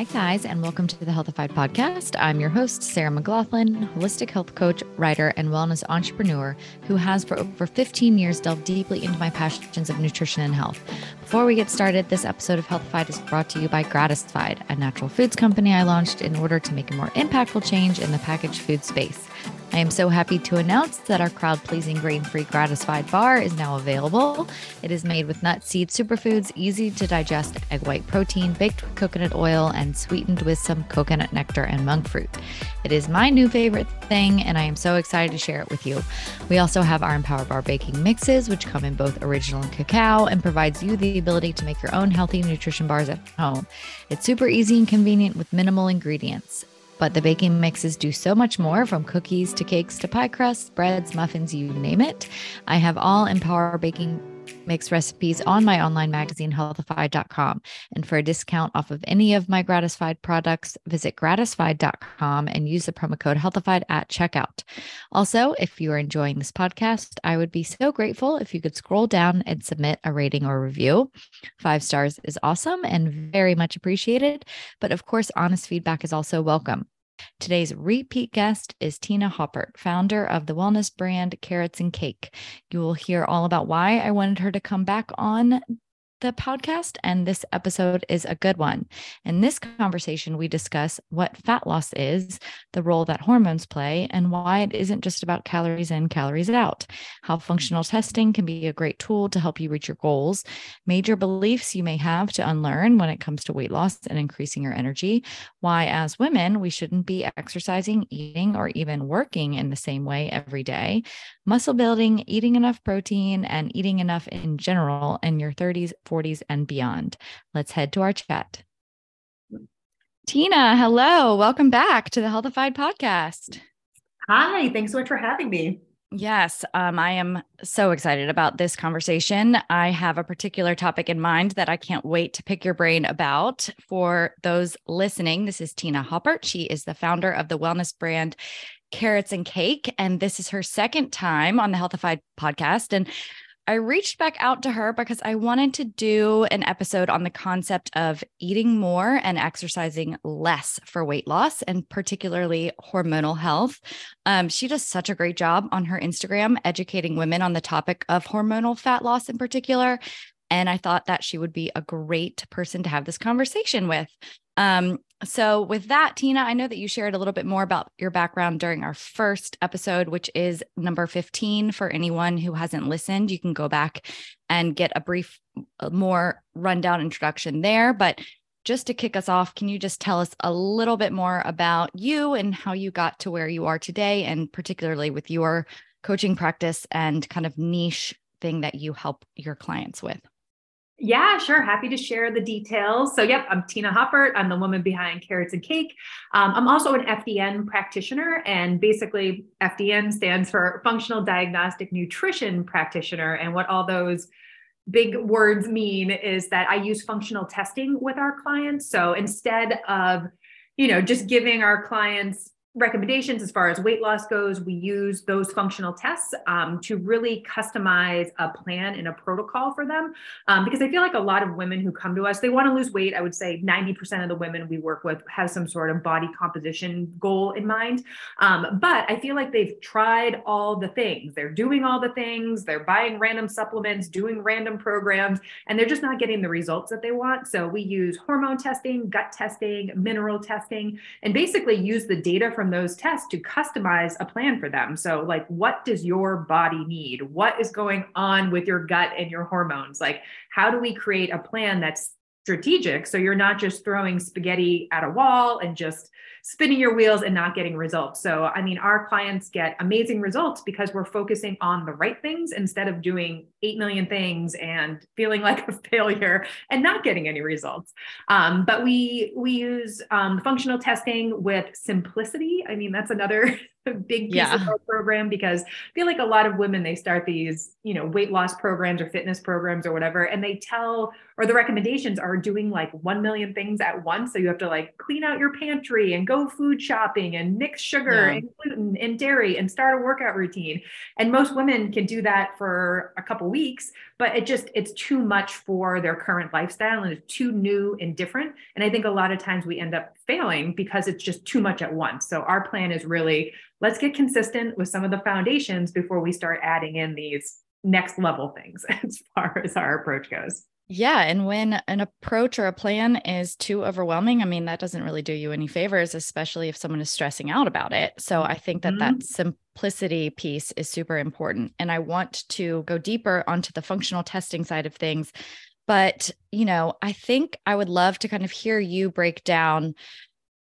Hi, guys, and welcome to the Healthified podcast. I'm your host, Sarah McLaughlin, holistic health coach, writer, and wellness entrepreneur who has for over 15 years delved deeply into my passions of nutrition and health. Before we get started, this episode of Healthified is brought to you by Gratisfied, a natural foods company I launched in order to make a more impactful change in the packaged food space. I am so happy to announce that our crowd pleasing grain free Gratisfied bar is now available. It is made with nut seed superfoods, easy to digest egg white protein, baked with coconut oil, and sweetened with some coconut nectar and monk fruit. It is my new favorite thing, and I am so excited to share it with you. We also have our Empower Bar baking mixes, which come in both original and cacao and provides you the ability to make your own healthy nutrition bars at home. It's super easy and convenient with minimal ingredients. But the baking mixes do so much more from cookies to cakes to pie crusts, breads, muffins, you name it. I have all Empower Baking Mix recipes on my online magazine, healthified.com. And for a discount off of any of my Gratisfied products, visit gratisfied.com and use the promo code healthified at checkout. Also, if you are enjoying this podcast, I would be so grateful if you could scroll down and submit a rating or review. Five stars is awesome and very much appreciated. But of course, honest feedback is also welcome. Today's repeat guest is Tina Haupert, founder of the wellness brand Carrots and Cake. You will hear all about why I wanted her to come back on the podcast, and this episode is a good one. In this conversation, we discuss what fat loss is, the role that hormones play, and why it isn't just about calories in, calories out, how functional testing can be a great tool to help you reach your goals, major beliefs you may have to unlearn when it comes to weight loss and increasing your energy, why, as women, we shouldn't be exercising, eating, or even working in the same way every day, muscle building, eating enough protein, and eating enough in general in your 30s, 40s, and beyond. Let's head to our chat. Tina, hello. Welcome back to the Healthified podcast. Hi, thanks so much for having me. Yes, um, I am so excited about this conversation. I have a particular topic in mind that I can't wait to pick your brain about. For those listening, this is Tina Haupert. She is the founder of the wellness brand Carrots and Cake. And this is her second time on the Healthified podcast. And I reached back out to her because I wanted to do an episode on the concept of eating more and exercising less for weight loss and particularly hormonal health. Um, she does such a great job on her Instagram educating women on the topic of hormonal fat loss in particular. And I thought that she would be a great person to have this conversation with. Um, so, with that, Tina, I know that you shared a little bit more about your background during our first episode, which is number 15. For anyone who hasn't listened, you can go back and get a brief, more rundown introduction there. But just to kick us off, can you just tell us a little bit more about you and how you got to where you are today, and particularly with your coaching practice and kind of niche thing that you help your clients with? Yeah, sure. Happy to share the details. So, yep, I'm Tina Haupert. I'm the woman behind Carrots and Cake. Um, I'm also an FDN practitioner, and basically, FDN stands for Functional Diagnostic Nutrition Practitioner. And what all those big words mean is that I use functional testing with our clients. So, instead of you know, just giving our clients recommendations as far as weight loss goes, we use those functional tests um, to really customize a plan and a protocol for them. Um, because I feel like a lot of women who come to us, they want to lose weight. I would say 90% of the women we work with have some sort of body composition goal in mind. Um, but I feel like they've tried all the things. They're doing all the things, they're buying random supplements, doing random programs, and they're just not getting the results that they want. So we use hormone testing, gut testing, mineral testing, and basically use the data from those tests to customize a plan for them. So, like, what does your body need? What is going on with your gut and your hormones? Like, how do we create a plan that's strategic so you're not just throwing spaghetti at a wall and just spinning your wheels and not getting results. So, I mean, our clients get amazing results because we're focusing on the right things instead of doing 8 million things and feeling like a failure and not getting any results. Um, but we, we use um, functional testing with simplicity. I mean, that's another big piece yeah. of our program because I feel like a lot of women they start these you know weight loss programs or fitness programs or whatever and they tell or the recommendations are doing like 1 million things at once so you have to like clean out your pantry and go food shopping and mix sugar yeah. and gluten and dairy and start a workout routine and most women can do that for a couple weeks, but it just it's too much for their current lifestyle and it's too new and different. And I think a lot of times we end up failing because it's just too much at once. So our plan is really let's get consistent with some of the foundations before we start adding in these next level things as far as our approach goes. Yeah. And when an approach or a plan is too overwhelming, I mean, that doesn't really do you any favors, especially if someone is stressing out about it. So I think that mm-hmm. that simplicity piece is super important. And I want to go deeper onto the functional testing side of things. But, you know, I think I would love to kind of hear you break down,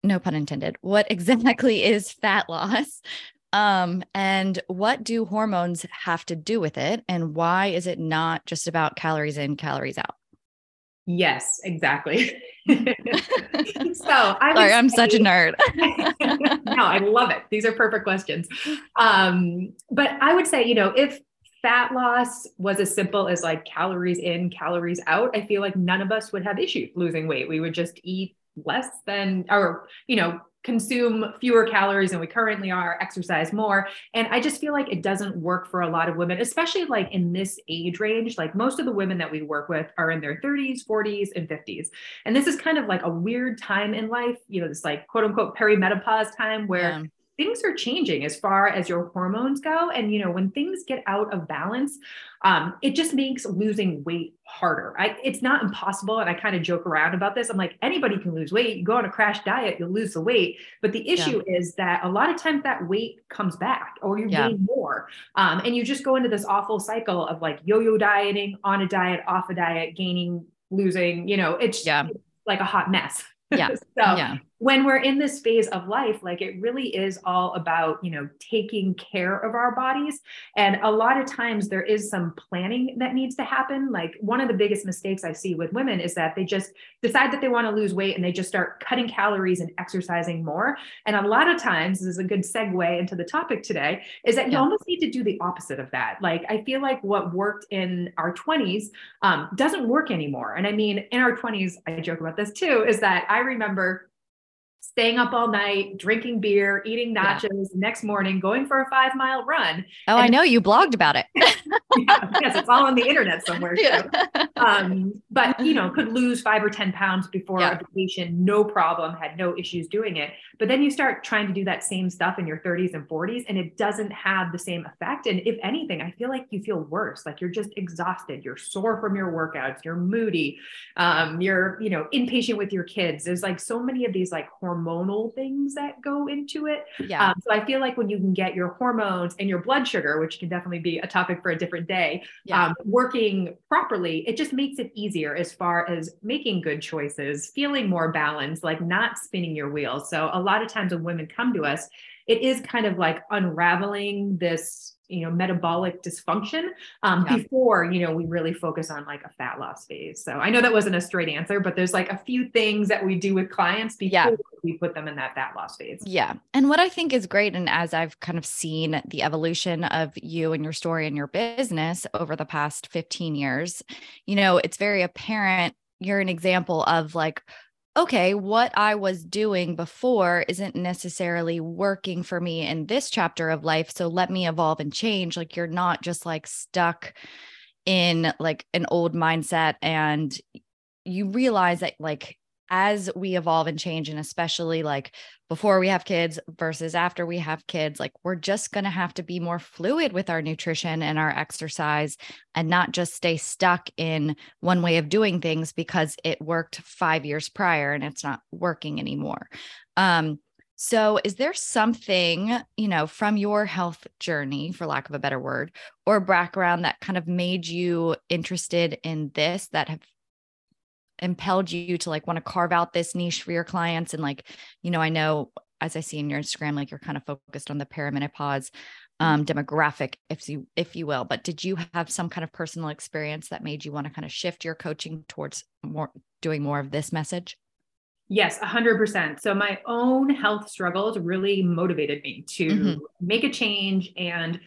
no pun intended, what exactly is fat loss um, and what do hormones have to do with it? And why is it not just about calories in, calories out? Yes, exactly. so I Sorry, I'm say, such a nerd. no, I love it. These are perfect questions. Um, but I would say, you know, if fat loss was as simple as like calories in, calories out, I feel like none of us would have issues losing weight. We would just eat less than, or, you know, consume fewer calories than we currently are, exercise more. And I just feel like it doesn't work for a lot of women, especially like in this age range. Like most of the women that we work with are in their 30s, 40s, and 50s. And this is kind of like a weird time in life, you know, this like quote unquote perimenopause time where yeah things are changing as far as your hormones go. And you know when things get out of balance um, it just makes losing weight harder. I, it's not impossible. And i kind of joke around about this. I'm like anybody can lose weight. You go on a crash diet you'll lose the weight. But the issue yeah. is that a lot of times that weight comes back or you yeah. gain more. Um, and you just go into this awful cycle of like yo-yo dieting on a diet off a diet gaining losing you know it's, yeah. it's like a hot mess. Yeah. So yeah when we're in this phase of life like it really is all about you know taking care of our bodies. And a lot of times there is some planning that needs to happen. Like one of the biggest mistakes i see with women is that they just decide that they want to lose weight and they just start cutting calories and exercising more. And a lot of times this is a good segue into the topic today is that you almost need to do the opposite of that. Like i feel like what worked in our 20s um, doesn't work anymore. And i mean in our 20s i joke about this too is that i remember staying up all night, drinking beer, eating nachos, yeah. next morning going for a five mile run. Oh, and I know you blogged about it. yeah, yes, it's all on the internet somewhere. Yeah. Um, but you know, could lose five or 10 pounds before yeah. a vacation, no problem, had no issues doing it. But then you start trying to do that same stuff in your 30s and 40s, and it doesn't have the same effect. And if anything, I feel like you feel worse. Like you're just exhausted, you're sore from your workouts, you're moody, um, you're, you know, impatient with your kids. There's like so many of these like hormones hormonal things that go into it. Yeah. Um, so I feel like when you can get your hormones and your blood sugar, which can definitely be a topic for a different day, yeah. um, working properly, it just makes it easier as far as making good choices, feeling more balanced, like not spinning your wheels. So a lot of times when women come to us, it is kind of like unraveling this you know metabolic dysfunction um, yeah. before you know we really focus on like a fat loss phase so i know that wasn't a straight answer but there's like a few things that we do with clients before yeah. we put them in that fat loss phase yeah and what i think is great and as i've kind of seen the evolution of you and your story and your business over the past 15 years you know it's very apparent you're an example of like okay, what I was doing before isn't necessarily working for me in this chapter of life. So let me evolve and change. Like you're not just like stuck in like an old mindset and you realize that like as we evolve and change and especially like before we have kids versus after we have kids like we're just going to have to be more fluid with our nutrition and our exercise and not just stay stuck in one way of doing things because it worked 5 years prior and it's not working anymore. Um so is there something you know from your health journey for lack of a better word or background that kind of made you interested in this that have impelled you to like want to carve out this niche for your clients and like you know i know as i see in your instagram like you're kind of focused on the perimenopause um, demographic if you if you will but did you have some kind of personal experience that made you want to kind of shift your coaching towards more doing more of this message Yes, 100%. So my own health struggles really motivated me to mm-hmm. make a change and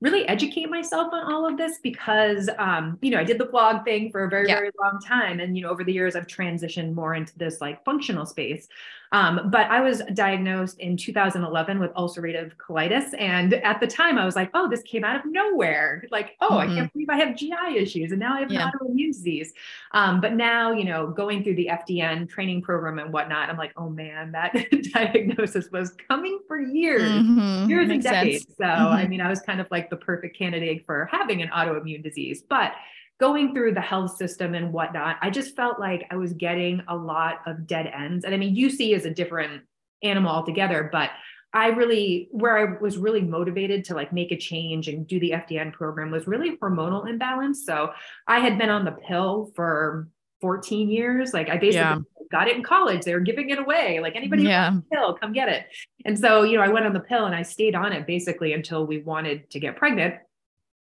really educate myself on all of this because um, you know i did the blog thing for a very yeah. very long time and you know over the years i've transitioned more into this like functional space um, but I was diagnosed in 2011 with ulcerative colitis. And at the time, I was like, oh, this came out of nowhere. Like, oh, mm-hmm. I can't believe I have GI issues. And now I have yeah. an autoimmune disease. Um, but now, you know, going through the FDN training program and whatnot, I'm like, oh man, that diagnosis was coming for years, mm-hmm. years Makes and decades. Sense. So, mm-hmm. I mean, I was kind of like the perfect candidate for having an autoimmune disease. But going through the health system and whatnot, I just felt like I was getting a lot of dead ends. And I mean, UC is a different animal altogether, but I really, where I was really motivated to like make a change and do the FDN program was really hormonal imbalance. So I had been on the pill for 14 years. Like I basically yeah. got it in college. They were giving it away. Like anybody yeah. pill, come get it. And so, you know, I went on the pill and I stayed on it basically until we wanted to get pregnant.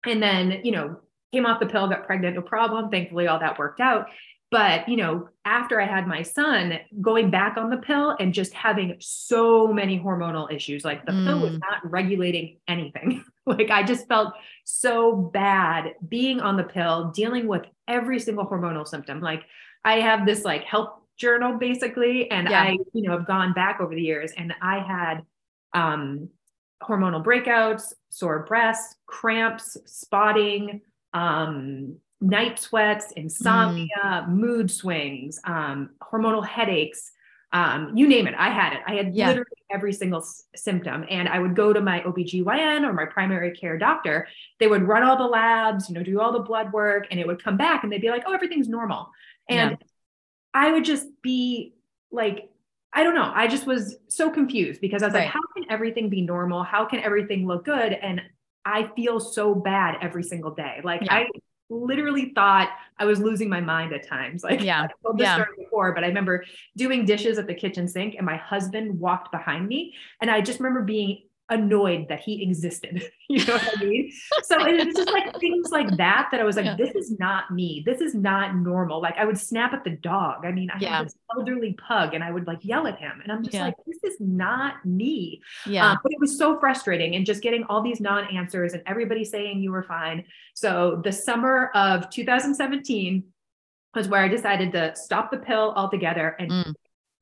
And then, you know, came off the pill, got pregnant, no problem. Thankfully, all that worked out. But, you know, after I had my son, going back on the pill and just having so many hormonal issues, like the mm. pill was mm. not regulating anything. like I just felt so bad being on the pill, dealing with every single hormonal symptom. Like I have this like health journal basically, and yeah. I, you know, have gone back over the years and I had um hormonal breakouts, sore breasts, cramps, spotting, um, night sweats, insomnia, mm. mood swings, um, hormonal headaches, um, you name it. I had it. I had yeah. literally every single s- symptom. And I would go to my OBGYN or my primary care doctor. They would run all the labs, you know, do all the blood work, and it would come back and they'd be like, oh, everything's normal. And yeah. I would just be like, I don't know. I just was so confused because I was right. like, how can everything be normal? How can everything look good? And I feel so bad every single day. Like yeah. I literally thought I was losing my mind at times. Like yeah, I told this yeah. story before, but I remember doing dishes at the kitchen sink and my husband walked behind me. And I just remember being annoyed that he existed. you know what I mean? so it's just like things like that that I was like, yeah. this is not me. This is not normal. Like I would snap at the dog. I mean, I yeah. have this elderly pug and I would like yell at him. And I'm just yeah. like, this is not me. Yeah. Um, but it was so frustrating and just getting all these non-answers and everybody saying you were fine. So the summer of 2017 was where I decided to stop the pill altogether and mm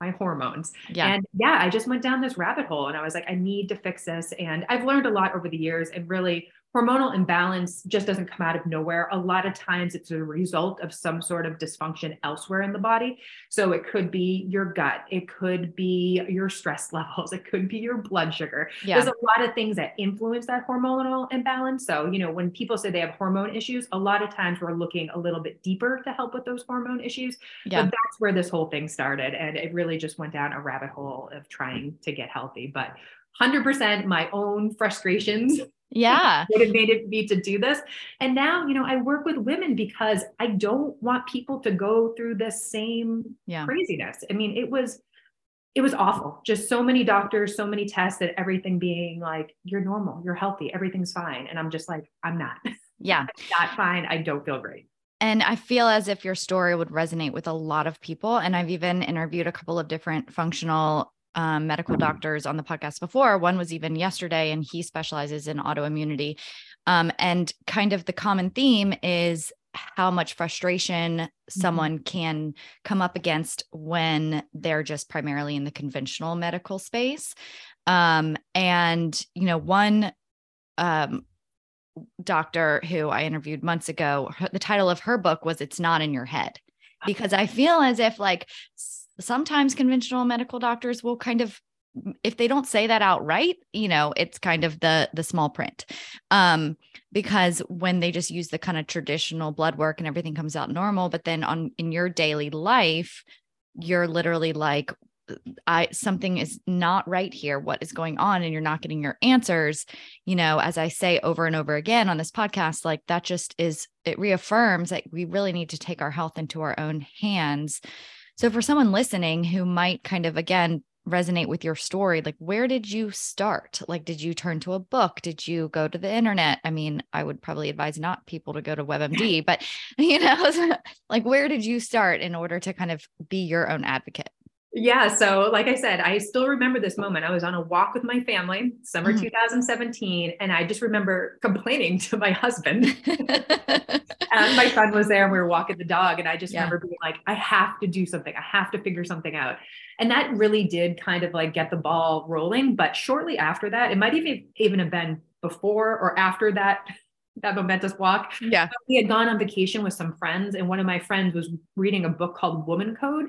my hormones. Yeah. And yeah, I just went down this rabbit hole and I was like, I need to fix this. And I've learned a lot over the years and really hormonal imbalance just doesn't come out of nowhere. A lot of times it's a result of some sort of dysfunction elsewhere in the body. So it could be your gut, it could be your stress levels, it could be your blood sugar. Yeah. There's a lot of things that influence that hormonal imbalance. So, you know, when people say they have hormone issues, a lot of times we're looking a little bit deeper to help with those hormone issues. Yeah. But that's where this whole thing started. And it really just went down a rabbit hole of trying to get healthy. But 100% my own frustrations yeah. Motivated me to do this. And now you know i work with women because i don't want people to go through the same yeah. craziness. I mean it was it was awful. Just so many doctors so many tests that everything being like you're normal you're healthy everything's fine. And i'm just like i'm not. Yeah. Not fine. I don't feel great. And I feel as if your story would resonate with a lot of people. And I've even interviewed a couple of different functional um, medical doctors on the podcast before. One was even yesterday, and he specializes in autoimmunity. Um, and kind of the common theme is how much frustration mm-hmm. someone can come up against when they're just primarily in the conventional medical space. Um, and, you know, one um, doctor who I interviewed months ago, her, the title of her book was It's Not in Your Head. Because I feel as if, like, sometimes conventional medical doctors will kind of if they don't say that outright you know it's kind of the the small print um because when they just use the kind of traditional blood work and everything comes out normal but then on in your daily life you're literally like I something is not right here. What is going on? And you're not getting your answers. You know, as I say over and over again on this podcast, like that just is it reaffirms that we really need to take our health into our own hands so, for someone listening who might kind of, again, resonate with your story, like where did you start? Like, did you turn to a book? Did you go to the internet? I mean, I would probably advise not people to go to WebMD, but, you know, like where did you start in order to kind of be your own advocate? Yeah. So, like I said, I still remember this moment. I was on a walk with my family, summer mm-hmm. 2017, and I just remember complaining to my husband. And my son was there and we were walking the dog. And I just yeah. remember being like, I have to do something. I have to figure something out. And that really did kind of like get the ball rolling. But shortly after that, it might even even have been before or after that that momentous walk. Yeah. We had gone on vacation with some friends, and one of my friends was reading a book called Woman Code.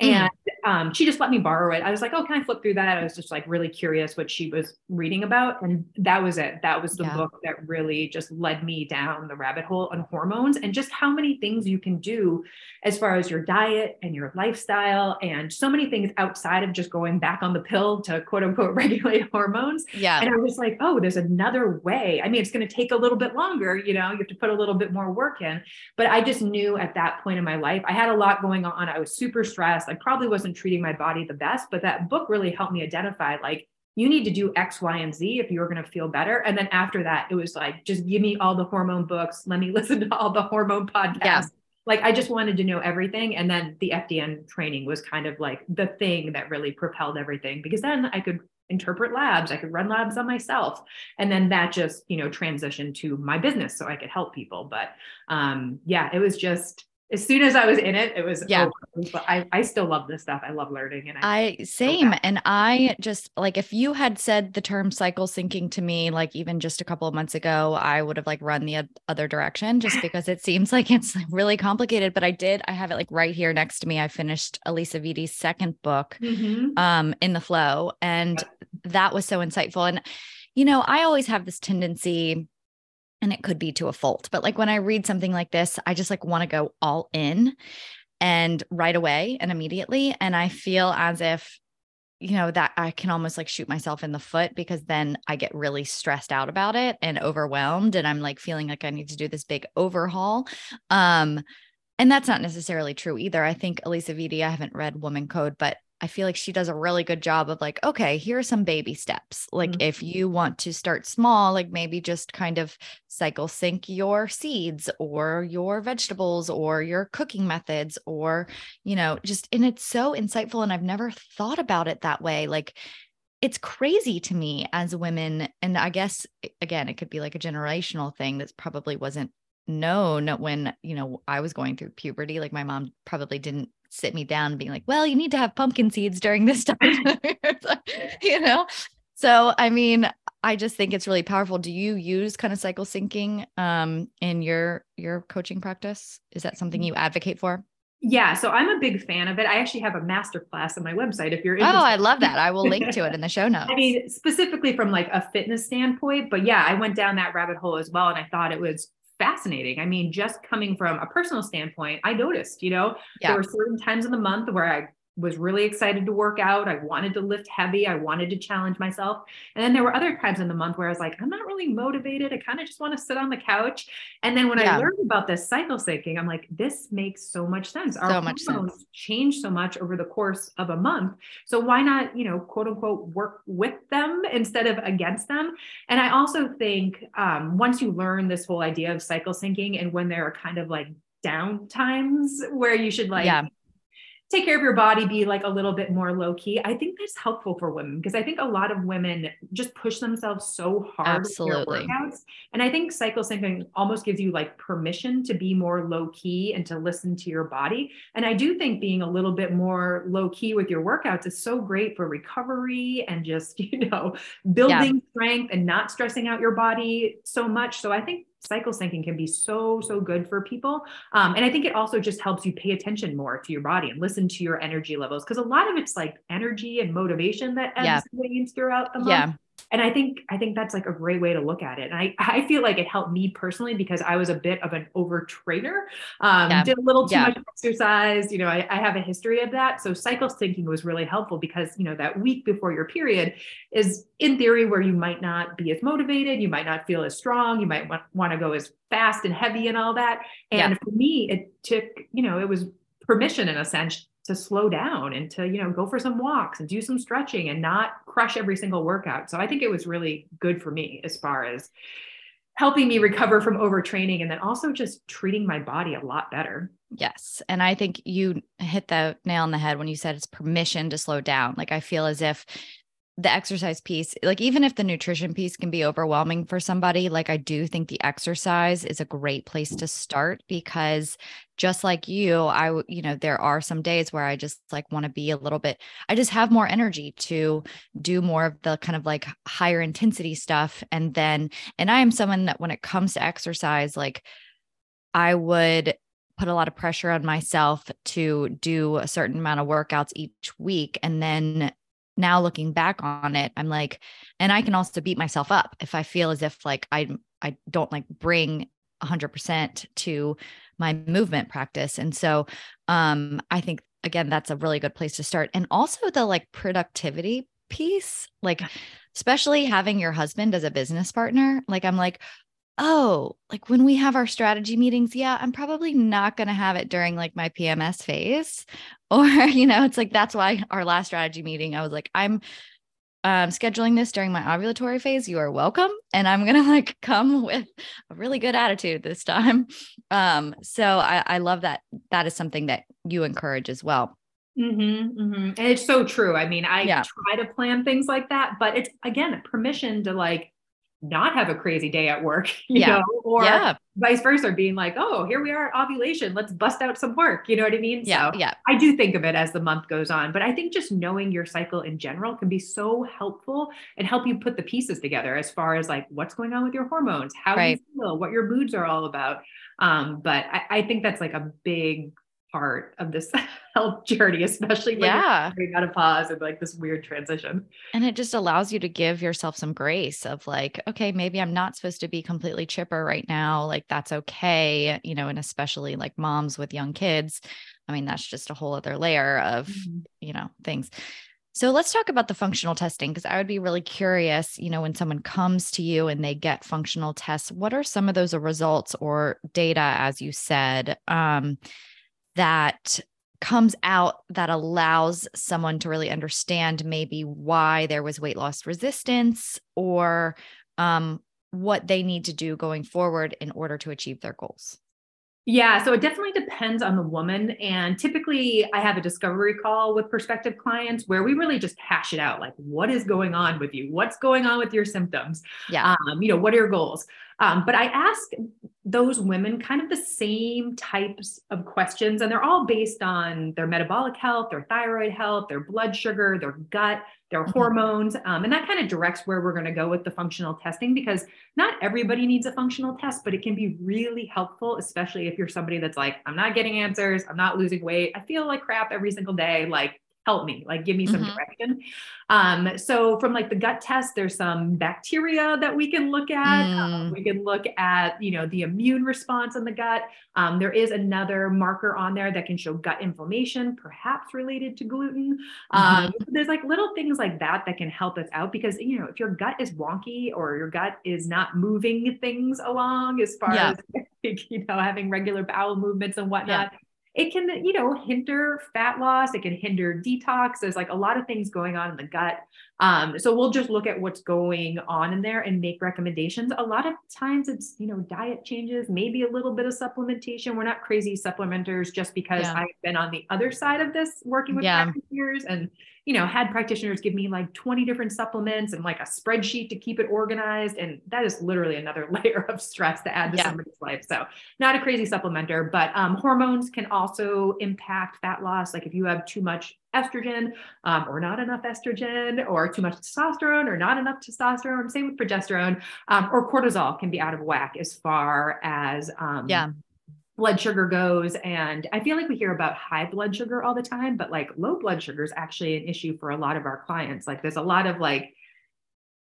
Hmm. And mm. Um, she just let me borrow it. I was like, oh, can I flip through that? I was just like really curious what she was reading about. And that was it. That was the yeah. book that really just led me down the rabbit hole on hormones and just how many things you can do as far as your diet and your lifestyle, and so many things outside of just going back on the pill to quote unquote regulate hormones. Yeah. And I was like, oh, there's another way. I mean, it's going to take a little bit longer longer, you know, you have to put a little bit more work in. But I just knew at that point in my life, I had a lot going on. I was super stressed. I probably wasn't treating my body the best, but that book really helped me identify like, you need to do X, Y, and Z if you're going to feel better. And then after that, it was like, just give me all the hormone books. Let me listen to all the hormone podcasts. Yeah. Like I just wanted to know everything. And then the FDN training was kind of like the thing that really propelled everything because then I could interpret labs. I could run labs on myself. And then that just, you know, transitioned to my business so I could help people. But um, yeah, it was just as soon as I was in it, it was yeah. Over. But I, I still love this stuff. I love learning. And I, I same. And I just like if you had said the term cycle syncing to me, like even just a couple of months ago, I would have like run the other direction just because it seems like it's really complicated. But I did, I have it like right here next to me. I finished Alisa Vitti's second book mm-hmm. um in the flow. And that was so insightful. And you know, I always have this tendency and it could be to a fault but like when i read something like this i just like want to go all in and right away and immediately and i feel as if you know that i can almost like shoot myself in the foot because then i get really stressed out about it and overwhelmed and i'm like feeling like i need to do this big overhaul um and that's not necessarily true either. I think Alisa vitti i haven't read woman code but I feel like she does a really good job of like, okay, here are some baby steps. Like, mm-hmm. if you want to start small, like maybe just kind of cycle sync your seeds or your vegetables or your cooking methods, or, you know, just, and it's so insightful. And I've never thought about it that way. Like, it's crazy to me as women. And I guess, again, it could be like a generational thing that probably wasn't known when you know i was going through puberty like my mom probably didn't sit me down and being like, well, you need to have pumpkin seeds during this time, you know? So, I mean, I just think it's really powerful. Do you use kind of cycle syncing um, in your your coaching practice? Is that something you advocate for? Yeah, so I'm a big fan of it. I actually have a master class on my website if you're interested. Oh, I love that. I will link to it in the show notes. I mean, specifically from like a fitness standpoint, but yeah, I went down that rabbit hole as well and I thought it was fascinating. I mean, just coming from a personal standpoint, I noticed, you know, yeah. there were certain times in the month where I was really excited to work out. I wanted to lift heavy. I wanted to challenge myself. And then there were other times in the month where I was like, I'm not really motivated. I kind of just want to sit on the couch. And then when yeah. I learned about this cycle syncing, I'm like, this makes so much sense. Our so much sense. change so much over the course of a month. So why not, you know, quote unquote, work with them instead of against them? And I also think um, once you learn this whole idea of cycle syncing and when there are kind of like down times where you should like yeah take care of your body, be like a little bit more low key. I think that's helpful for women because I think a lot of women just push themselves so hard Absolutely. with their workouts. And I think cycle syncing almost gives you like permission to be more low key and to listen to your body. And I do think being a little bit more low key with your workouts is so great for recovery and just, you know, building yeah. strength and not stressing out your body so much. So I think cycle syncing can be so so good for people um, and i think it also just helps you pay attention more to your body and listen to your energy levels because a lot of it's like energy and motivation that ebbs yeah. and wanes throughout the month yeah and i think i think that's like a great way to look at it and i i feel like it helped me personally because i was a bit of an over trainer um yeah. did a little too yeah. much exercise you know I, I have a history of that so cycle syncing was really helpful because you know that week before your period is in theory where you might not be as motivated you might not feel as strong you might want, want to go as fast and heavy and all that and yeah. for me it took you know it was permission in a sense to slow down and to you know go for some walks and do some stretching and not crush every single workout so i think it was really good for me as far as helping me recover from overtraining and then also just treating my body a lot better. Yes. And I think you hit the nail on the head when you said it's permission to slow down. Like I feel as if the exercise piece, like even if the nutrition piece can be overwhelming for somebody, like I do think the exercise is a great place to start because just like you, I, you know, there are some days where I just like want to be a little bit, I just have more energy to do more of the kind of like higher intensity stuff. And then, and I am someone that when it comes to exercise, like I would put a lot of pressure on myself to do a certain amount of workouts each week and then now looking back on it, I'm like, and I can also beat myself up if I feel as if like I I don't like bring 100% to my movement practice. And so um I think again that's a really good place to start. And also the like productivity piece, like especially having your husband as a business partner, like I'm like, oh, like when we have our strategy meetings, yeah, I'm probably not going to have it during like my PMS phase. Or, you know, it's like that's why our last strategy meeting, I was like, I'm um, scheduling this during my ovulatory phase. You are welcome. And I'm going to like come with a really good attitude this time. Um, so I, I love that. That is something that you encourage as well. Mm-hmm, mm-hmm. And it's so true. I mean, I yeah. try to plan things like that, but it's again permission to like not have a crazy day at work, you yeah. know, or yeah. vice versa, being like, oh, here we are at ovulation. Let's bust out some work. You know what I mean? Yeah. So yeah. I do think of it as the month goes on, but I think just knowing your cycle in general can be so helpful and help you put the pieces together as far as like what's going on with your hormones, how right. you feel, what your moods are all about. Um, but I, I think that's like a big part of this health journey, especially when yeah. you're pause and like this weird transition. And it just allows you to give yourself some grace of like, okay, maybe I'm not supposed to be completely chipper right now. Like that's okay, you know, and especially like moms with young kids. I mean, that's just a whole other layer of, mm-hmm. you know, things. So let's talk about the functional testing because I would be really curious, you know, when someone comes to you and they get functional tests, what are some of those results or data, as you said, um, that comes out that allows someone to really understand maybe why there was weight loss resistance or um, what they need to do going forward in order to achieve their goals? Yeah, so it definitely depends on the woman. And typically, I have a discovery call with prospective clients where we really just hash it out like, what is going on with you? What's going on with your symptoms? Yeah. Um, you know, what are your goals? Um, but I ask those women kind of the same types of questions, and they're all based on their metabolic health, their thyroid health, their blood sugar, their gut, their mm-hmm. hormones. Um, and that kind of directs where we're going to go with the functional testing because not everybody needs a functional test, but it can be really helpful, especially if you're somebody that's like, I'm not getting answers, I'm not losing weight, I feel like crap every single day. Like, help me like give me some mm-hmm. direction um, so from like the gut test there's some bacteria that we can look at um, mm. um, we can look at you know the immune response in the gut um, there is another marker on there that can show gut inflammation perhaps related to gluten um, mm-hmm. there's like little things like that that can help us out because you know if your gut is wonky or your gut is not moving things along as far yeah. as you know having regular bowel movements and whatnot yeah it can, you know, hinder fat loss. It can hinder detox. There's like a lot of things going on in the gut. Um, so we'll just look at what's going on in there and make recommendations. A lot of times it's, you know, diet changes, maybe a little bit of supplementation. We're not crazy supplementers just because yeah. I've been on the other side of this working with yeah. practitioners and, you know, had practitioners give me like 20 different supplements and like a spreadsheet to keep it organized. And that is literally another layer of stress to add to yeah. somebody's life. So not a crazy supplementer, but um, hormones can also impact fat loss. Like if you have too much estrogen um, or not enough estrogen or too much testosterone or not enough testosterone same with progesterone um, or cortisol can be out of whack as far as um, yeah blood sugar goes and i feel like we hear about high blood sugar all the time but like low blood sugar is actually an issue for a lot of our clients like there's a lot of like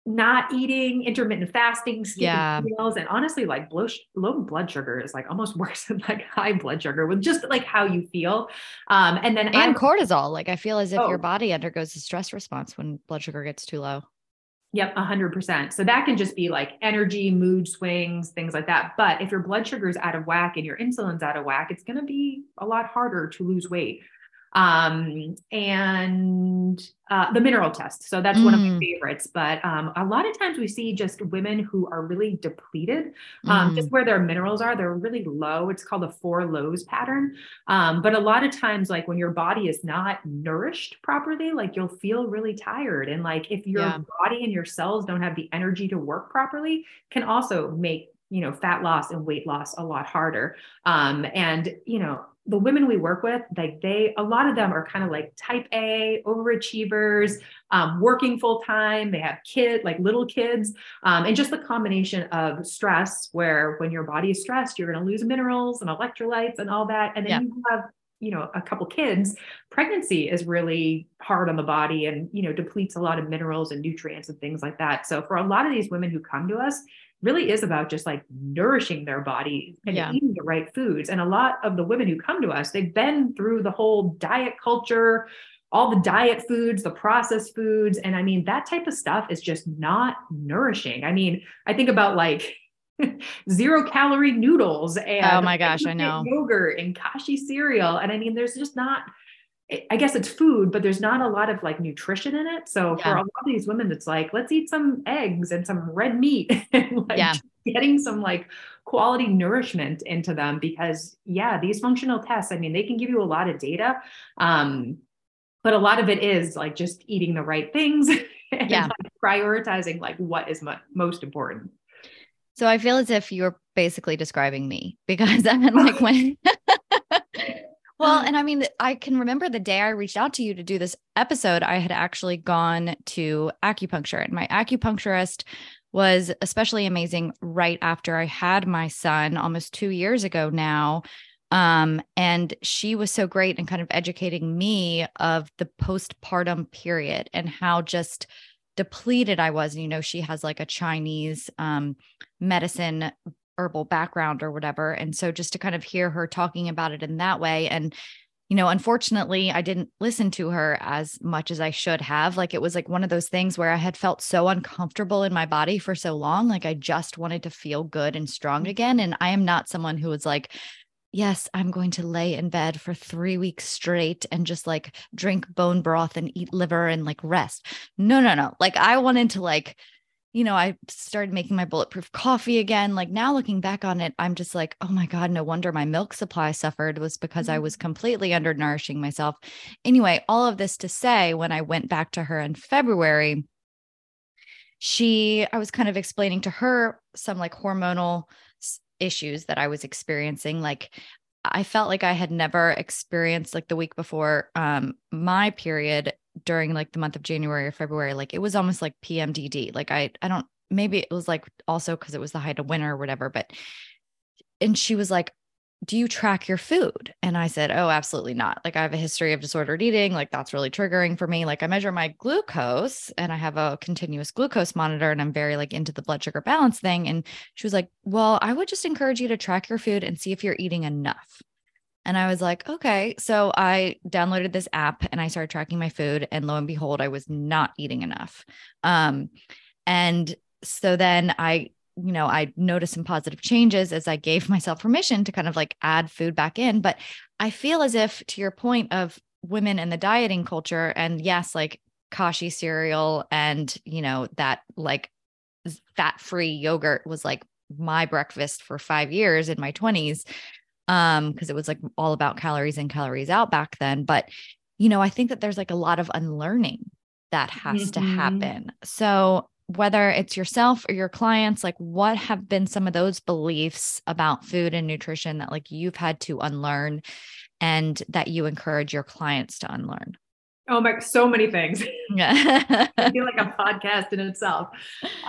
not eating, intermittent fasting, yeah. meals, and honestly, like low, low blood sugar is like almost worse than like high blood sugar with just like how you feel. Um, and then and I'm, cortisol. Like I feel as if oh. your body undergoes a stress response when blood sugar gets too low. Yep, 100%. So that can just be like energy, mood swings, things like that. But if your blood sugar is out of whack and your insulin's out of whack, it's going to be a lot harder to lose weight. Um, and uh, the mineral test. So that's mm. one of my mm. favorites. But um, a lot of times we see just women who are really depleted, um, mm. just where their minerals are, they're really low. It's called a four lows pattern. Um, but a lot of times, like when your body is not nourished properly, like you'll feel really tired. And like if your yeah. body and your cells don't have the energy to work properly, can also make you know fat loss and weight loss a lot harder um, and you know the women we work with, like they, a lot of them are kind of like type A overachievers, um, working full time. They have kid, like little kids, um, and just the combination of stress, where when your body is stressed, you're going to lose minerals and electrolytes and all that. And then yeah. you have, you know, a couple kids. Pregnancy is really hard on the body and, you know, depletes a lot of minerals and nutrients and things like that. So for a lot of these women who come to us, really is about just like nourishing their body and yeah. eating the right foods. And a lot of the women who come to us, they've been through the whole diet culture, all the diet foods, the processed foods. And I mean, that type of stuff is just not nourishing. I mean, I think about like zero calorie noodles and oh my gosh, I know yogurt and kashi cereal. And I mean, there's just not I guess it's food, but there's not a lot of like nutrition in it. So yeah. for a lot of these women, it's like, let's eat some eggs and some red meat and like yeah. getting some like quality nourishment into them because yeah, these functional tests, I mean, they can give you a lot of data. Um, but a lot of it is like just eating the right things and yeah. like prioritizing like what is mo- most important. So I feel as if you're basically describing me because I'm like when well, and I mean, I can remember the day I reached out to you to do this episode, I had actually gone to acupuncture, and my acupuncturist was especially amazing right after I had my son almost two years ago now. Um, and she was so great in kind of educating me of the postpartum period and how just depleted I was. And, you know, she has like a Chinese um, medicine herbal background or whatever. And so just to kind of hear her talking about it in that way. And, you know, unfortunately, I didn't listen to her as much as I should have. Like it was like one of those things where I had felt so uncomfortable in my body for so long. Like I just wanted to feel good and strong mm. again. And I am not someone who was like, yes, I'm going to lay in bed for three weeks straight and just like drink bone broth and eat liver and like rest. No, no, no. Like I wanted to like you know, I started making my bulletproof coffee again. Like now looking back on it, I'm just like, oh my God, no wonder my milk supply suffered was because I was mm-hmm. completely undernourishing myself. Anyway, all of this to say, when I went back to her in February, she, I was kind of explaining to her some like hormonal issues that I was experiencing. Like I felt like I had never experienced like the week before um, my period during like the month of January or February, like it was almost like PMDD. Like I, I don't, maybe it was like also because it was the height of winter or whatever, but, and she was like, do you track your food? And I said, oh, absolutely not. Like I have a history of disordered eating. Like that's really triggering for me. Like I measure my glucose and I have a continuous glucose monitor and I'm very like into the blood sugar balance thing. And she was like, well, I would just encourage you to track your food and see if you're eating enough. And I was like, okay. So I downloaded this app and I started tracking my food. And lo and behold, I was not eating enough. Um, and so then I, you know, I noticed some positive changes as I gave myself permission to kind of like add food back in. But I feel as if, to your point of women and the dieting culture, and yes, like kashi cereal and, you know, that like fat free yogurt was like my breakfast for five years in my 20s um because it was like all about calories in calories out back then. But you know i think that there's like a lot of unlearning that has mm-hmm. to happen. So whether it's yourself or your clients like what have been some of those beliefs about food and nutrition that like you've had to unlearn and that you encourage your clients to unlearn Oh my, so many things. Yeah. I feel like a podcast in itself.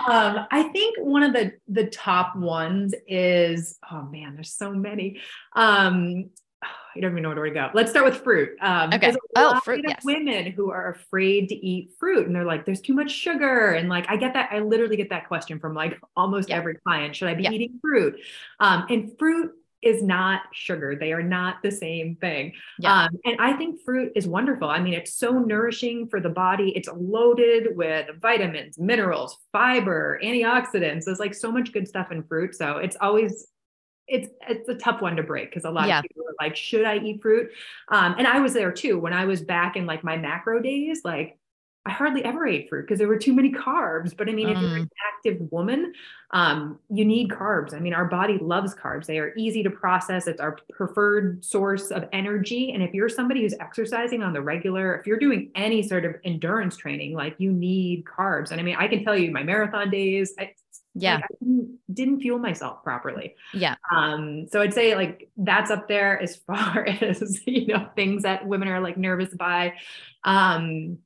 Um, I think one of the the top ones is, oh man, there's so many. Um, I don't even know where to go. Let's start with fruit. Um, okay. oh, fruit. Yes. Women who are afraid to eat fruit, and they're like, "There's too much sugar," and like, I get that. I literally get that question from like almost yeah. every client. Should I be yeah. eating fruit? Um, and fruit is not sugar. They are not the same thing. Yeah. Um, and I think fruit is wonderful. I mean, it's so nourishing for the body. It's loaded with vitamins, minerals, fiber, antioxidants. There's like so much good stuff in fruit. So it's always it's it's a tough one to break because a lot yeah. of people are like, should I eat fruit? Um, and I was there too when I was back in like my macro days. Like I hardly ever ate fruit because there were too many carbs. But I mean, mm. if you're an mm. active woman, um, you need carbs. I mean, our body loves carbs. They are easy to process. It's our preferred source of energy. And if you're somebody who's exercising on the regular, if you're doing any sort of endurance training, like you need carbs. And I mean, I can tell you my marathon days, I, yeah like didn't, didn't, fuel myself properly yeah um so i'd say like that's up there as far as you know things that women are like nervous by um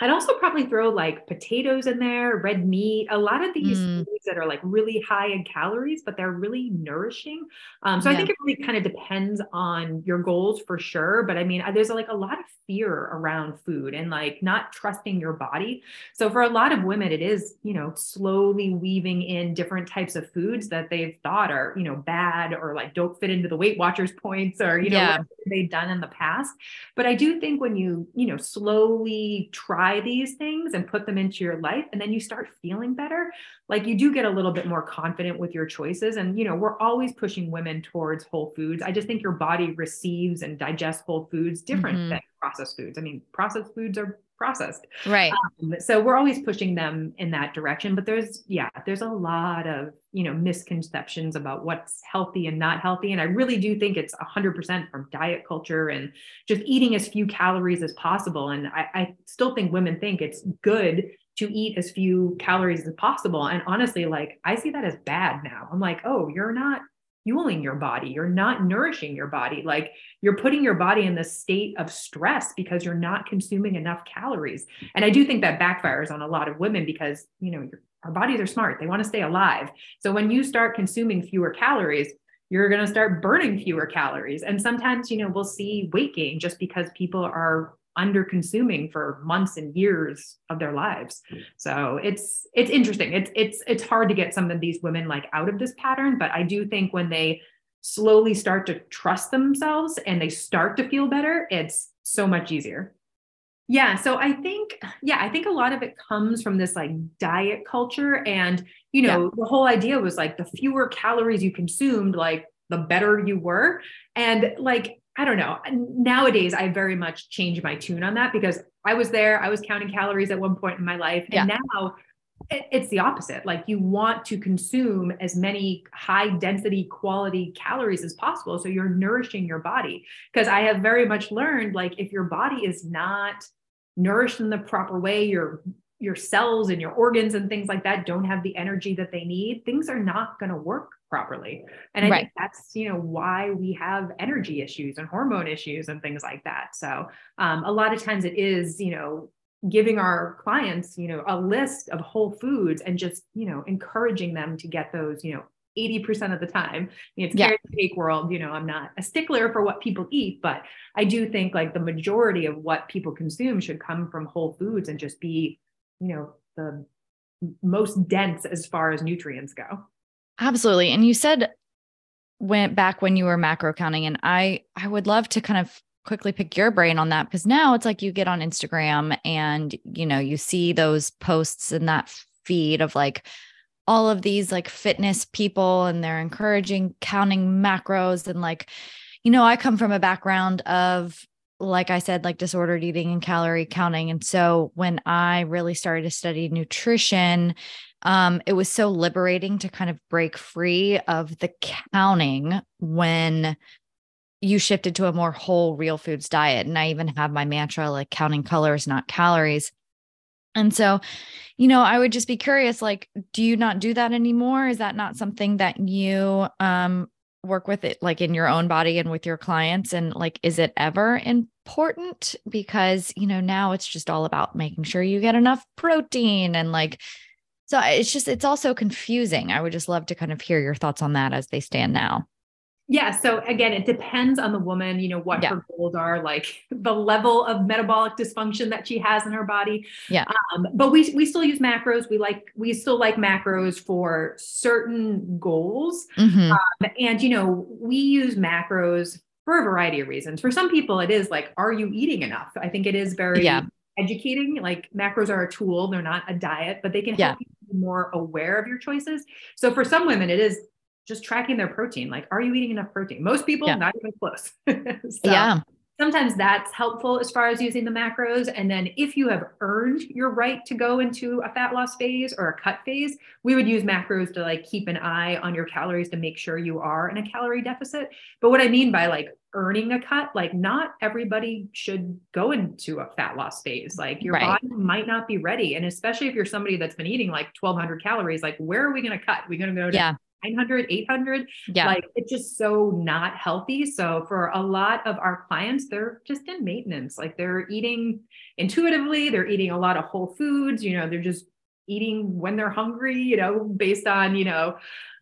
I'd also probably throw like potatoes in there, red meat, a lot of these mm. foods that are like really high in calories, but they're really nourishing. Um, so yeah. I think it really kind of depends on your goals for sure. But I mean, there's like a lot of fear around food and like not trusting your body. So for a lot of women, it is, you know, slowly weaving in different types of foods that they've thought are, you know, bad or like don't fit into the Weight Watchers points or, you know, yeah. they've done in the past. But I do think when you, you know, slowly try these things and put them into your life and then you start feeling better like you do get a little bit more confident with your choices. And you know we're always pushing women towards whole foods. I just think your body receives and digests whole foods different mm-hmm. than processed foods. I mean processed foods are processed. Right. Um, so we're always pushing them in that direction. But there's, yeah, there's a lot of, you know, misconceptions about what's healthy and not healthy. And I really do think it's 100% from diet culture and just eating as few calories as possible. And I, I still think women think it's good to eat as few calories as possible. And honestly, like I see that as bad now. I'm like, oh, you're not fueling your body. You're not nourishing your body. Like you're putting your body in this state of stress because you're not consuming enough calories. And I do think that backfires on a lot of women because, you know, our bodies are smart. They want to stay alive. So when you start consuming fewer calories, you're going to start burning fewer calories. And sometimes, you know, we'll see weight gain just because people are under consuming for months and years of their lives. So it's it's interesting. It's it's it's hard to get some of these women like out of this pattern, but I do think when they slowly start to trust themselves and they start to feel better, it's so much easier. Yeah, so I think yeah, I think a lot of it comes from this like diet culture and you know, yeah. the whole idea was like the fewer calories you consumed like the better you were and like I don't know. Nowadays, I very much change my tune on that because I was there, I was counting calories at one point in my life. And yeah. now it's the opposite. Like you want to consume as many high density quality calories as possible. So you're nourishing your body. Because I have very much learned like if your body is not nourished in the proper way, your your cells and your organs and things like that don't have the energy that they need, things are not going to work properly. And I right. think that's, you know, why we have energy issues and hormone issues and things like that. So um, a lot of times it is, you know, giving our clients, you know, a list of whole foods and just, you know, encouraging them to get those, you know, 80% of the time. I mean, it's yeah. carrot cake world, you know, I'm not a stickler for what people eat, but I do think like the majority of what people consume should come from whole foods and just be, you know, the most dense as far as nutrients go. Absolutely. And you said went back when you were macro counting and I I would love to kind of quickly pick your brain on that because now it's like you get on Instagram and you know you see those posts in that feed of like all of these like fitness people and they're encouraging counting macros and like you know I come from a background of like I said like disordered eating and calorie counting and so when I really started to study nutrition um, it was so liberating to kind of break free of the counting when you shifted to a more whole real foods diet. And I even have my mantra like counting colors, not calories. And so, you know, I would just be curious like, do you not do that anymore? Is that not something that you um, work with it like in your own body and with your clients? And like, is it ever important? Because, you know, now it's just all about making sure you get enough protein and like, so it's just, it's also confusing. I would just love to kind of hear your thoughts on that as they stand now. Yeah. So again, it depends on the woman, you know, what yeah. her goals are, like the level of metabolic dysfunction that she has in her body. Yeah. Um, but we we still use macros. We like we still like macros for certain goals. Mm-hmm. Um, and you know, we use macros for a variety of reasons. For some people, it is like, are you eating enough? I think it is very yeah. educating. Like macros are a tool, they're not a diet, but they can help yeah. you be more aware of your choices. So for some women, it is just tracking their protein. Like, are you eating enough protein? Most people, yeah. not even close. so, yeah sometimes that's helpful as far as using the macros. And then if you have earned your right to go into a fat loss phase or a cut phase, we would use macros to like keep an eye on your calories to make sure you are in a calorie deficit. But what I mean by like earning a cut, like not everybody should go into a fat loss phase. Like your right. body might not be ready. And especially if you're somebody that's been eating like 1200 calories, like where are we going to cut? We're going to go to yeah 900, 800. Yeah. Like it's just so not healthy. So for a lot of our clients, they're just in maintenance. Like they're eating intuitively, they're eating a lot of whole foods, you know, they're just eating when they're hungry, you know, based on, you know,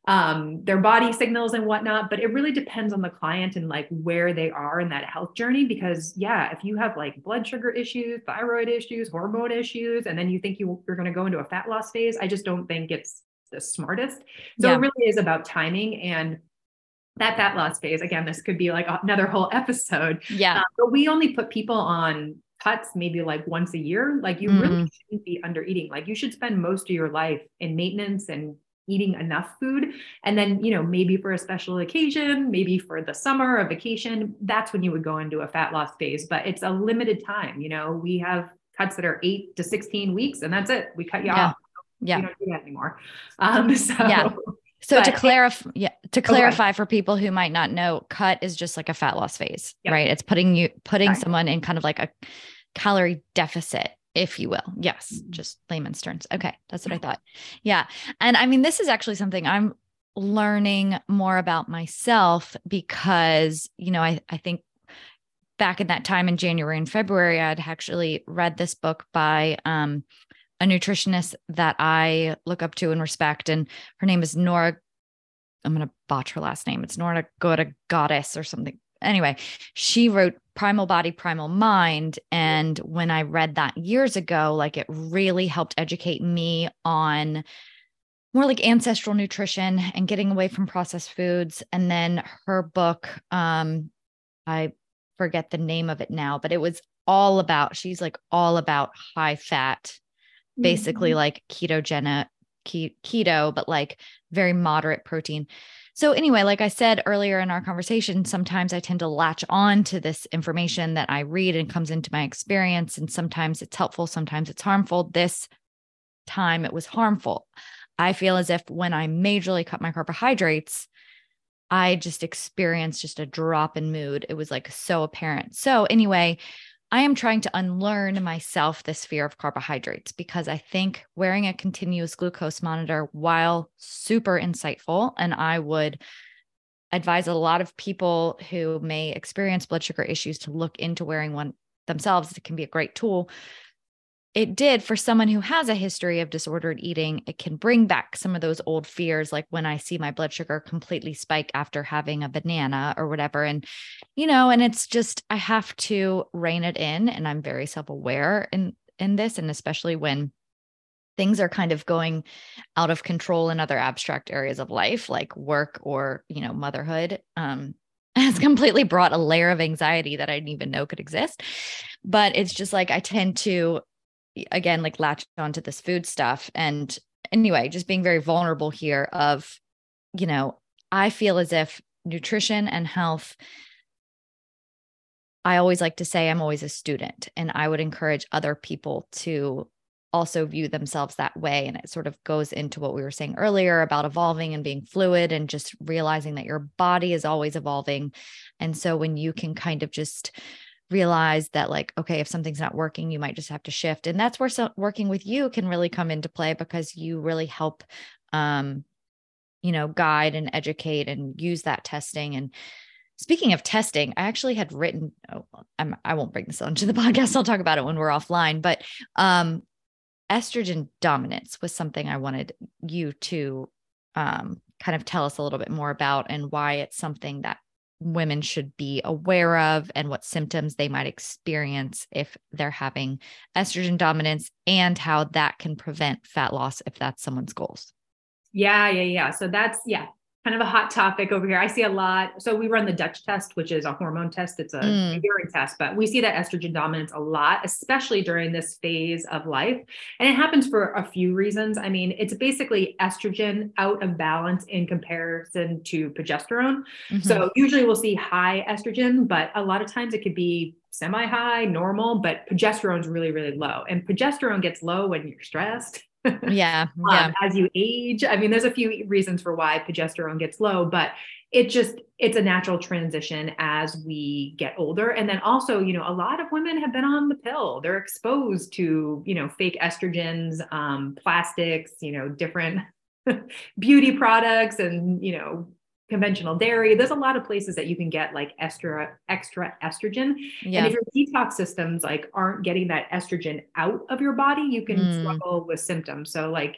um, their body signals and whatnot. But it really depends on the client and like where they are in that health journey. Because yeah, if you have like blood sugar issues, thyroid issues, hormone issues, and then you think you, you're going to go into a fat loss phase, I just don't think it's the smartest. So yeah. it really is about timing and that fat loss phase. Again, this could be like another whole episode. Yeah. Uh, but we only put people on cuts maybe like once a year. Like you mm. really shouldn't be under eating. Like you should spend most of your life in maintenance and eating enough food. And then, you know, maybe for a special occasion, maybe for the summer, a vacation, that's when you would go into a fat loss phase. But it's a limited time. You know, we have cuts that are eight to 16 weeks and that's it. We cut you yeah. off yeah. We don't do that anymore. Um, so yeah. So to clarify, yeah, to clarify okay. for people who might not know, cut is just like a fat loss phase, yep. right? It's putting you putting Sorry. someone in kind of like a calorie deficit, if you will. Yes, mm-hmm. just layman's terms. Okay, that's what I thought. Yeah, and I mean, this is actually something I'm learning more about myself because you know I I think back in that time in January and February, I'd actually read this book by um, a nutritionist that I look up to and respect. And her name is Nora. I'm going to botch her last name. It's Nora Goda Goddess or something. Anyway, she wrote Primal Body, Primal Mind. And when I read that years ago, like it really helped educate me on more like ancestral nutrition and getting away from processed foods. And then her book, um, I forget the name of it now, but it was all about, she's like all about high fat basically mm-hmm. like ketogenic keto, but like very moderate protein. So, anyway, like I said earlier in our conversation, sometimes I tend to latch on to this information that I read and comes into my experience. And sometimes it's helpful, sometimes it's harmful. This time it was harmful. I feel as if when I majorly cut my carbohydrates, I just experienced just a drop in mood. It was like so apparent. So, anyway, I am trying to unlearn myself this fear of carbohydrates because I think wearing a continuous glucose monitor, while super insightful, and I would advise a lot of people who may experience blood sugar issues to look into wearing one themselves. It can be a great tool it did for someone who has a history of disordered eating it can bring back some of those old fears like when i see my blood sugar completely spike after having a banana or whatever and you know and it's just i have to rein it in and i'm very self-aware in in this and especially when things are kind of going out of control in other abstract areas of life like work or you know motherhood um has completely brought a layer of anxiety that I didn't even know could exist. But it's just like I tend to again like latched onto this food stuff. And anyway just being very vulnerable here of you know i feel as if nutrition and health i always like to say i'm always a student and i would encourage other people to also view themselves that way. And it sort of goes into what we were saying earlier about evolving and being fluid and just realizing that your body is always evolving. And so when you can kind of just realize that like okay if something's not working you might just have to shift. And that's where so working with you can really come into play because you really help um you know guide and educate and use that testing. And speaking of testing i actually had written oh, I'm, i won't bring this onto the podcast. I'll talk about it when we're offline. But um estrogen dominance was something i wanted you to um kind of tell us a little bit more about and why it's something that women should be aware of and what symptoms they might experience if they're having estrogen dominance and how that can prevent fat loss if that's someone's goals. Yeah, yeah, yeah. So that's yeah, kind of a hot topic over here. I see a lot. So we run the Dutch test, which is a hormone test. It's a, mm. urine test, but we see that estrogen dominance a lot, especially during this phase of life. And it happens for a few reasons. I mean, it's basically estrogen out of balance in comparison to progesterone. Mm-hmm. So usually we'll see high estrogen, but a lot of times it could be semi high, normal, but progesterone's really, really low. And progesterone gets low when you're stressed yeah, yeah. Um, as you age. I mean, there's a few reasons for why progesterone gets low, but it just it's a natural transition as we get older. And then also, you know, a lot of women have been on the pill. They're exposed to, you know, fake estrogens, um, plastics, you know, different beauty products and, you know, conventional dairy. There's a lot of places that you can get like extra extra estrogen. Yeah. And if your detox systems like aren't getting that estrogen out of your body, you can mm. struggle with symptoms. So like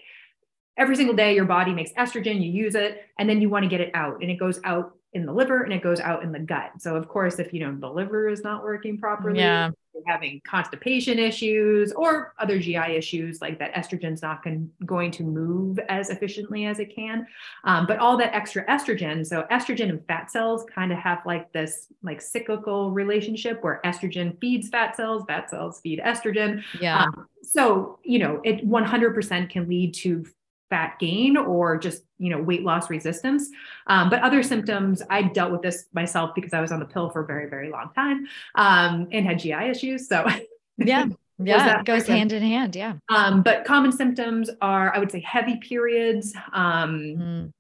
every single day your body makes estrogen, you use it, and then you want to get it out and it goes out in the liver and it goes out in the gut. So of course, if you know the liver is not working properly, yeah. Having constipation issues or other GI issues, like that estrogen's not con- going to move as efficiently as it can. Um, but all that extra estrogen, so estrogen and fat cells kind of have like this like cyclical relationship where estrogen feeds fat cells, fat cells feed estrogen. Yeah. Um, so you know it 100% can lead to fat gain or just you know weight loss resistance. Um, but other symptoms i dealt with this myself because i was on the pill for a very very long time um, and had gi issues so yeah yeah it goes hand in hand yeah. Um, but common symptoms are i would say heavy periods mm.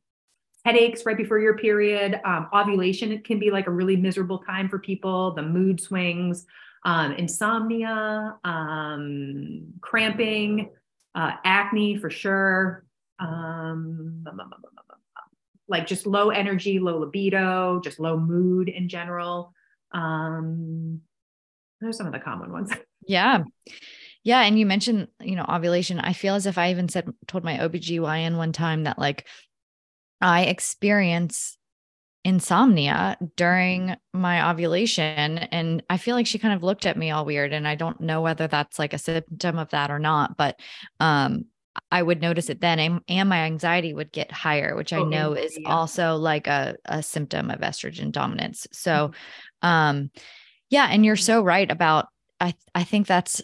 headaches right before your period um, ovulation it can be like a really miserable time for people the mood swings um, insomnia um, cramping uh, acne for sure um, like just low energy, low libido, just low mood in general. Um, those are some of the common ones. Yeah. Yeah. And you mentioned, you know, ovulation. I feel as if I even said, told my OBGYN one time that like I experience insomnia during my ovulation. And I feel like she kind of looked at me all weird. And I don't know whether that's like a symptom of that or not. But um, I would notice it then and, my anxiety would get higher, which I oh, know is yeah. also like a, a symptom of estrogen dominance. So, mm-hmm. um, yeah. And you're so right about, I, I think that's,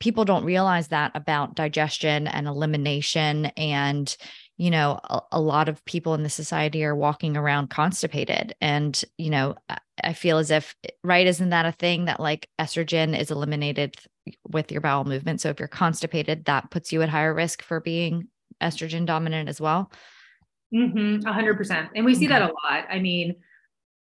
people don't realize that about digestion and elimination and, you know, a, a lot of people in the society are walking around constipated and, you know, I feel as if, right, isn't that a thing that like estrogen is eliminated with your bowel movement. So if you're constipated, that puts you at higher risk for being estrogen dominant as well. Mm-hmm, 100%. And we see okay. that a lot. I mean,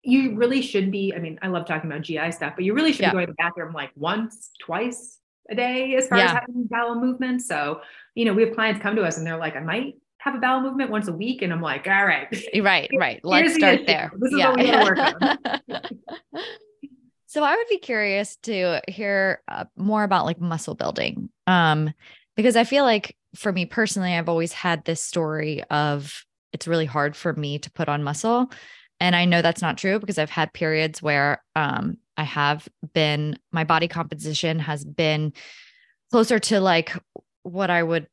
you really should be. I mean, I love talking about GI stuff, but you really should yeah. be going to the bathroom like once, twice a day as far yeah. as having bowel movement. So, you know, we have clients come to us and they're like, I might have a bowel movement once a week. And I'm like, all right. Right, right. Let's start there. This is yeah. what we gotta work on. So I would be curious to hear uh, more about like muscle building. Um, because I feel like for me personally, I've always had this story of it's really hard for me to put on muscle. And I know that's not true because I've had periods where um, I have been, my body composition has been closer to like what I would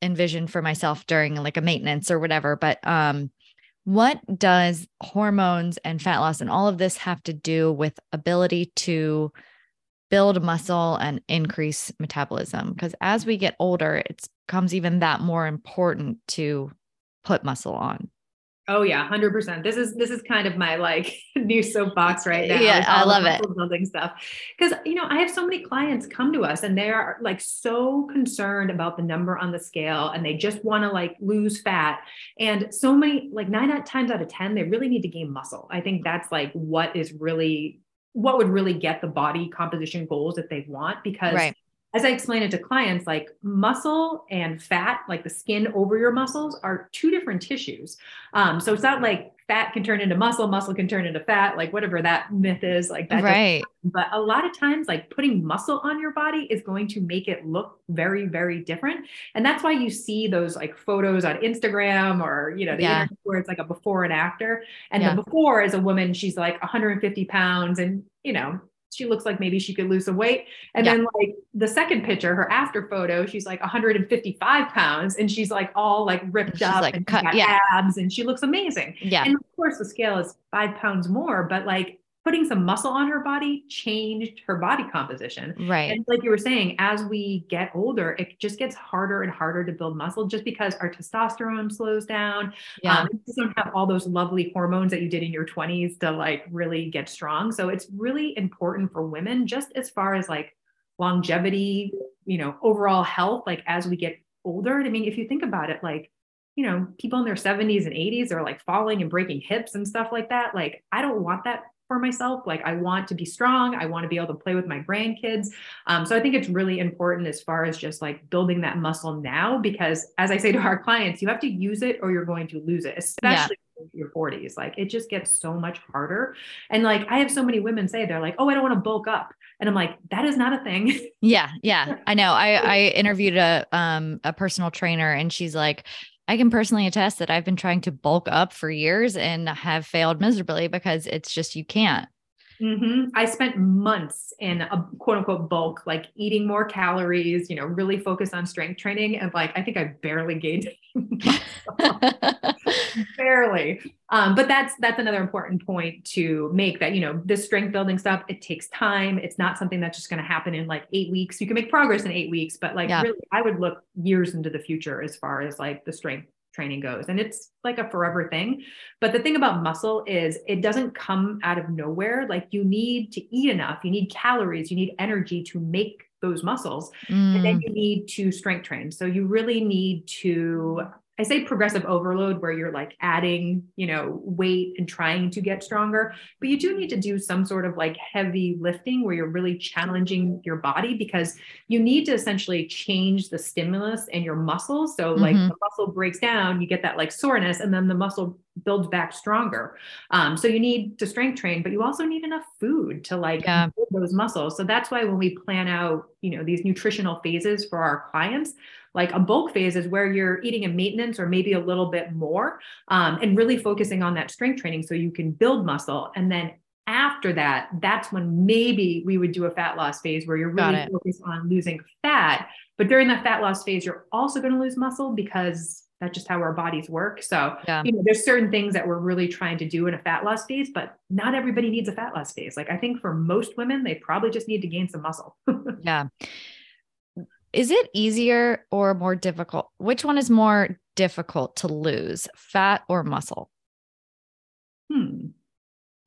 envision for myself during like a maintenance or whatever. But um, what does hormones and fat loss and all of this have to do with ability to build muscle and increase metabolism? Because as we get older, it becomes even that more important to put muscle on. Oh yeah, hundred percent. This is this is kind of my like new soapbox right now. Yeah, I love it. Building stuff because you know I have so many clients come to us and they are like so concerned about the number on the scale and they just want to like lose fat and so many like nine times out of ten they really need to gain muscle. I think that's like what is really what would really get the body composition goals that they want because right as I explain it to clients, like muscle and fat, like the skin over your muscles, are two different tissues. Um, so it's not like fat can turn into muscle, muscle can turn into fat, like whatever that myth is, like that. Right. But a lot of times, like putting muscle on your body is going to make it look very, very different. And that's why you see those like photos on Instagram or, you know, the yeah. where it's like a before and after. And yeah. the before is a woman, she's like 150 pounds and, you know, she looks like maybe she could lose some weight. And yeah. then like the second picture, her after photo, she's like 155 pounds and she's like all like ripped she's up like and cut, yeah. abs and she looks amazing. Yeah. And of course the scale is five pounds more, but like putting some muscle on her body changed her body composition. Right. And like you were saying, as we get older, it just gets harder and harder to build muscle just because our testosterone slows down. Yeah. Um, you don't have all those lovely hormones that you did in your 20s to like really get strong. So it's really important for women, just as far as like longevity, you know, overall health, like as we get older. I mean, if you think about it, like, you know, people in their 70s and 80s are like falling and breaking hips and stuff like that. Like, I don't want that for myself. Like I want to be strong. I want to be able to play with my grandkids. Um, so I think it's really important as far as just like building that muscle now, because as I say to our clients, you have to use it or you're going to lose it, especially yeah. your 40s. Like it just gets so much harder. And like I have so many women say they're like, oh, I don't want to bulk up. And I'm like, that is not a thing. Yeah. Yeah. I know. I, I interviewed a um a personal trainer and she's like, I can personally attest that I've been trying to bulk up for years and have failed miserably because it's just you can't. Mm-hmm. I spent months in a quote unquote bulk, like eating more calories, you know, really focus on strength training. And like, I think I barely gained barely. Um, but that's, that's another important point to make that, you know, this strength building stuff, it takes time. It's not something that's just going to happen in like eight weeks. You can make progress in eight weeks, but like yeah. really, I would look years into the future as far as like the strength training goes. And it's like a forever thing. But the thing about muscle is it doesn't come out of nowhere. Like you need to eat enough, you need calories, you need energy to make those muscles. Mm. And then mm. you need to strength train. So you really need to I say progressive overload where you're like adding, you know, weight and trying to get stronger, but you do need to do some sort of like heavy lifting where you're really challenging your body because you need to essentially change the stimulus in your muscles. So like mm-hmm. the muscle breaks down, you get that like soreness and then the muscle builds back stronger. Um, so you need to strength train, but you also need enough food to like yeah. build those muscles. So that's why when we plan out, you know, these nutritional phases for our clients, like a bulk phase is where you're eating a maintenance or maybe a little bit more um, and really focusing on that strength training so you can build muscle. And then after that, that's when maybe we would do a fat loss phase where you're really focused on losing fat. But during that fat loss phase, you're also going to lose muscle because that's just how our bodies work. So, yeah. you know, there's certain things that we're really trying to do in a fat loss phase, but not everybody needs a fat loss phase. Like I think for most women, they probably just need to gain some muscle. yeah. Is it easier or more difficult? Which one is more difficult to lose, fat or muscle? Hmm.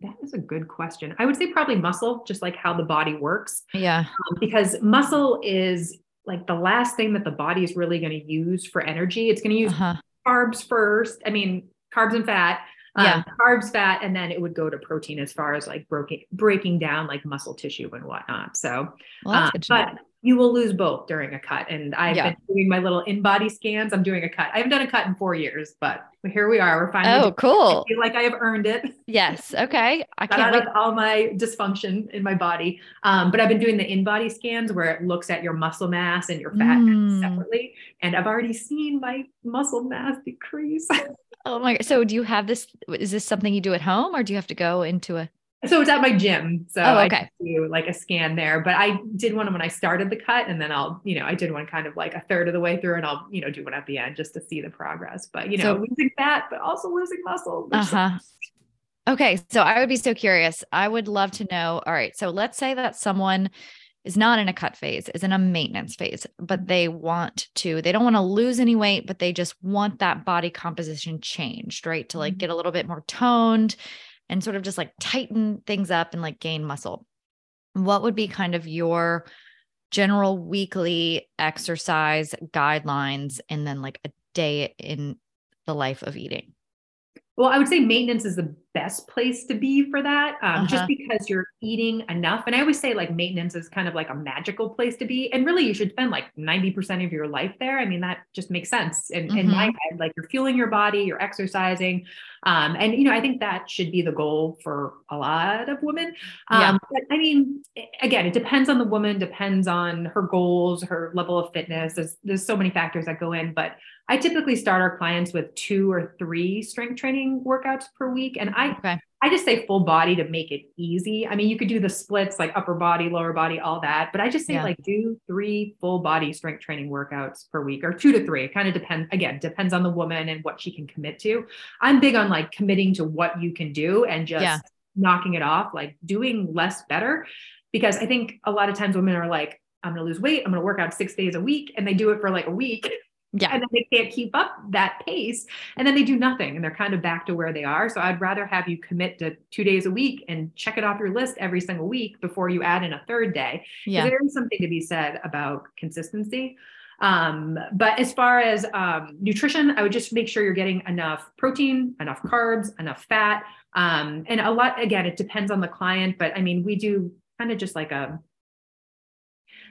That is a good question. I would say probably muscle, just like how the body works. Yeah. Um, because muscle is like the last thing that the body is really going to use for energy. It's going to use uh-huh. carbs first. I mean, carbs and fat. Um, yeah. carbs, fat, and then it would go to protein as far as like breaking breaking down like muscle tissue and whatnot. So, well, uh, but you will lose both during a cut. And I've yeah. been doing my little InBody scans. I'm doing a cut. I haven't done a cut in four years, but here we are. We're finally. Oh, cool. I feel like I have earned it. Yes. Okay. I can't wait. all my dysfunction in my body. Um, but I've been doing the InBody scans where it looks at your muscle mass and your fat mm. separately. And I've already seen my muscle mass decrease. oh my. So do you have this? Is this something you do at home or do you have to go into a so it's at my gym. So oh, okay. I do like a scan there, but I did one when I started the cut and then I'll, you know, I did one kind of like a third of the way through and I'll, you know, do one at the end just to see the progress. But you know, so, losing fat, but also losing muscle. Uh-huh. Okay. So I would be so curious. I would love to know. All right. So let's say that someone is not in a cut phase, is in a maintenance phase, but they want to, they don't want to lose any weight, but they just want that body composition changed, right? To like mm-hmm. get a little bit more toned and sort of just like tighten things up and like gain muscle. What would be kind of your general weekly exercise guidelines and then like a day in the life of eating? Well, I would say maintenance is the best place to be for that, um, uh-huh. just because you're eating enough. And I always say like maintenance is kind of like a magical place to be. And really, you should spend like 90% of your life there. I mean, that just makes sense in, mm-hmm. in my mm-hmm. head. Like you're fueling your body, you're exercising. Um, and, you know, I think that should be the goal for a lot of women. Um, yeah. But I mean, again, it depends on the woman, depends on her goals, her level of fitness. There's, there's so many factors that go in. But I typically start our clients with two or three strength training workouts per week. And I I okay. I just say full body to make it easy. I mean, you could do the splits like upper body, lower body, all that, but I just say yeah. like do three full body strength training workouts per week or two to three. It kind of depends. Again, depends on the woman and what she can commit to. I'm big on like committing to what you can do and just yeah. knocking it off, like doing less better. Because I think a lot of times women are like, I'm going to lose weight. I'm going to work out six days a week. And they do it for like a week Yeah. And then they can't keep up that pace. And then they do nothing and they're kind of back to where they are. So I'd rather have you commit to two days a week and check it off your list every single week before you add in a third day. Yeah. There is something to be said about consistency. Um, but as far as um, nutrition, I would just make sure you're getting enough protein, enough carbs, enough fat. Um, and a lot, again, it depends on the client, but I mean, we do kind of just like a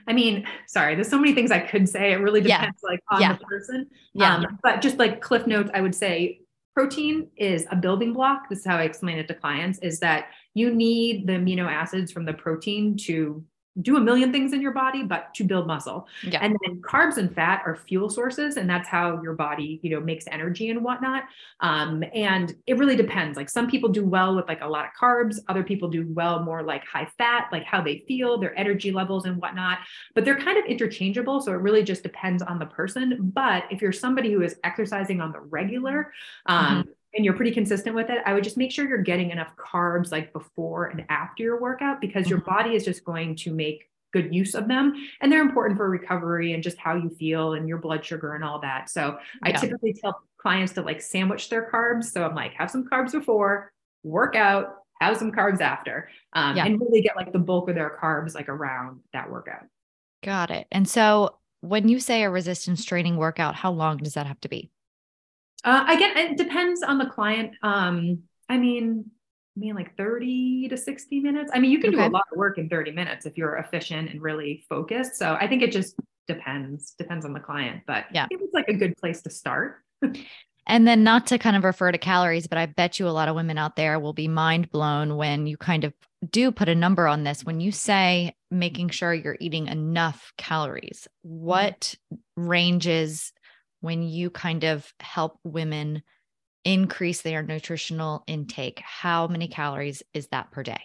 I mean, sorry, there's so many things I could say. It really depends yeah. like on yeah. the person. Yeah. Um, but just like cliff notes, I would say protein is a building block. This is how I explain it to clients is that you need the amino acids from the protein to do a million things in your body, but to build muscle. Yeah. And then carbs and fat are fuel sources, and that's how your body, you know, makes energy and whatnot. Um, and it really depends. Like some people do well with like a lot of carbs, other people do well more like high fat, like how they feel, their energy levels and whatnot. But they're kind of interchangeable. So it really just depends on the person. But if you're somebody who is exercising on the regular, um, mm-hmm and you're pretty consistent with it, I would just make sure you're getting enough carbs like before and after your workout because mm-hmm. your body is just going to make good use of them and they're important for recovery and just how you feel and your blood sugar and all that. So I typically tell clients to like sandwich their carbs. So I'm like, have some carbs before, work out, have some carbs after, um, yeah. and really get like the bulk of their carbs like around that workout. Got it. And so when you say a resistance training workout, how long does that have to be? Uh, again, it depends on the client. Um, I mean, I mean, like 30 to 60 minutes. I mean, you can okay. do a lot of work in 30 minutes if you're efficient and really focused. So I think it just depends, depends on the client. But yeah, it's like a good place to start. and then not to kind of refer to calories, but I bet you a lot of women out there will be mind blown when you kind of do put a number on this. When you say making sure you're eating enough calories, mm-hmm. what ranges when you kind of help women increase their nutritional intake, how many calories is that per day?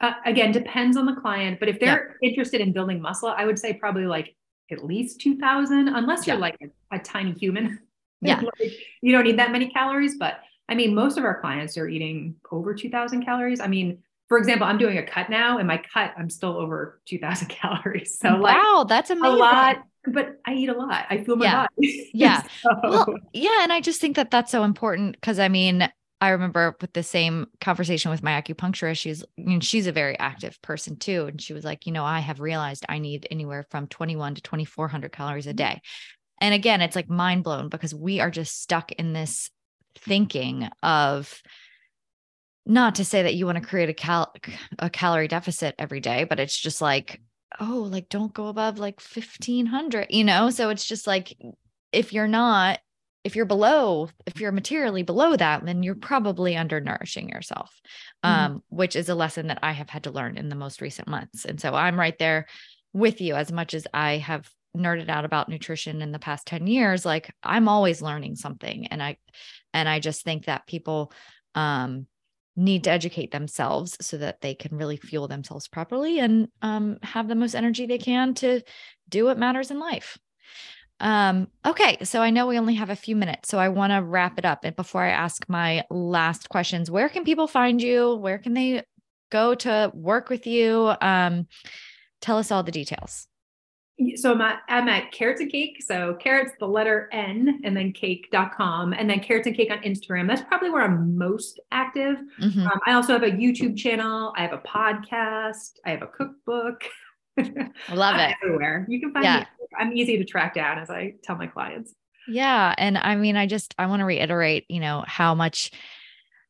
Uh, again, depends on the client, but if they're yeah. interested in building muscle, I would say probably like at least 2000, unless you're yeah. like a, a, tiny human. Yeah. like, you don't need that many calories, but I mean, most of our clients are eating over 2000 calories. I mean, for example, I'm doing a cut now and my cut, I'm still over 2000 calories. So wow, like, that's amazing. A lot but I eat a lot. I feel my yeah. body. yeah. so. Well, yeah. And I just think that that's so important because I mean, I remember with the same conversation with my acupuncturist, she's, I mean, she's a very active person too. And she was like, you know, I have realized I need anywhere from 21 to 2,400 calories a mm-hmm. day. And again, it's like mind blown because we are just stuck in this thinking of, not to say that you want to create a cal a calorie deficit every day, but it's just like oh, like don't go above like 1500, you know? So it's just like, if you're not, if you're below, if you're materially below that, then you're probably undernourishing yourself, mm-hmm. um, which is a lesson that I have had to learn in the most recent months. And so I'm right there with you as much as I have nerded out about nutrition in the past 10 years like i'm always learning something and i and i just think that people um need to educate themselves so that they can really fuel themselves properly and um, have the most energy they can to do what matters in life. Um, okay, so I know we only have a few minutes, so I want to wrap it up. And before I ask my last questions, where can people find you? Where can they go to work with you? Um, tell us all the details so I'm at, I'm at carrots and cake. So carrots, the letter N and then cake.com and then carrots and cake on Instagram. That's probably where I'm most active. Mm-hmm. Um, I also have a YouTube channel. I have a podcast. I have a cookbook. I love it. Everywhere. You can find yeah. me. I'm easy to track down as I tell my clients. Yeah. And I mean, I just, I want to reiterate, you know, how much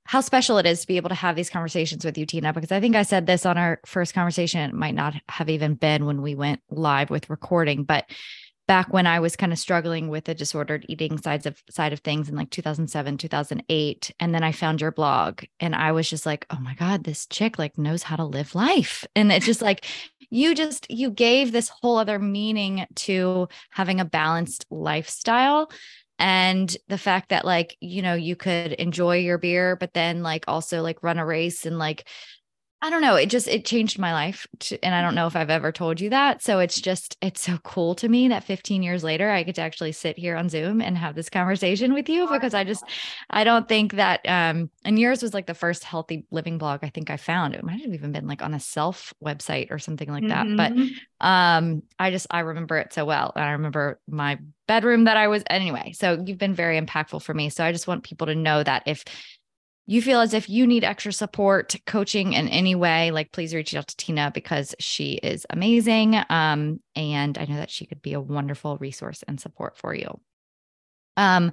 how special it is to be able to have these conversations with you, Tina, because I think I said this on our first conversation. It might not have even been when we went live with recording, but back when I was kind of struggling with the disordered eating sides of side of things in like 2007, 2008. And then I found your blog and I was just like, oh my God, this chick like knows how to live life. And it's just like, you just, you gave this whole other meaning to having a balanced lifestyle and the fact that like you know you could enjoy your beer but then like also like run a race and like I don't know. It just it changed my life, to, and I don't know if I've ever told you that. So it's just it's so cool to me that 15 years later I get to actually sit here on Zoom and have this conversation with you because I just I don't think that um and yours was like the first healthy living blog I think I found. It might have even been like on a self website or something like that. Mm-hmm. But um I just I remember it so well, and I remember my bedroom that I was anyway. So you've been very impactful for me. So I just want people to know that if you feel as if you need extra support, coaching in any way, like please reach out to Tina because she is amazing. Um, and I know that she could be a wonderful resource and support for you. Um,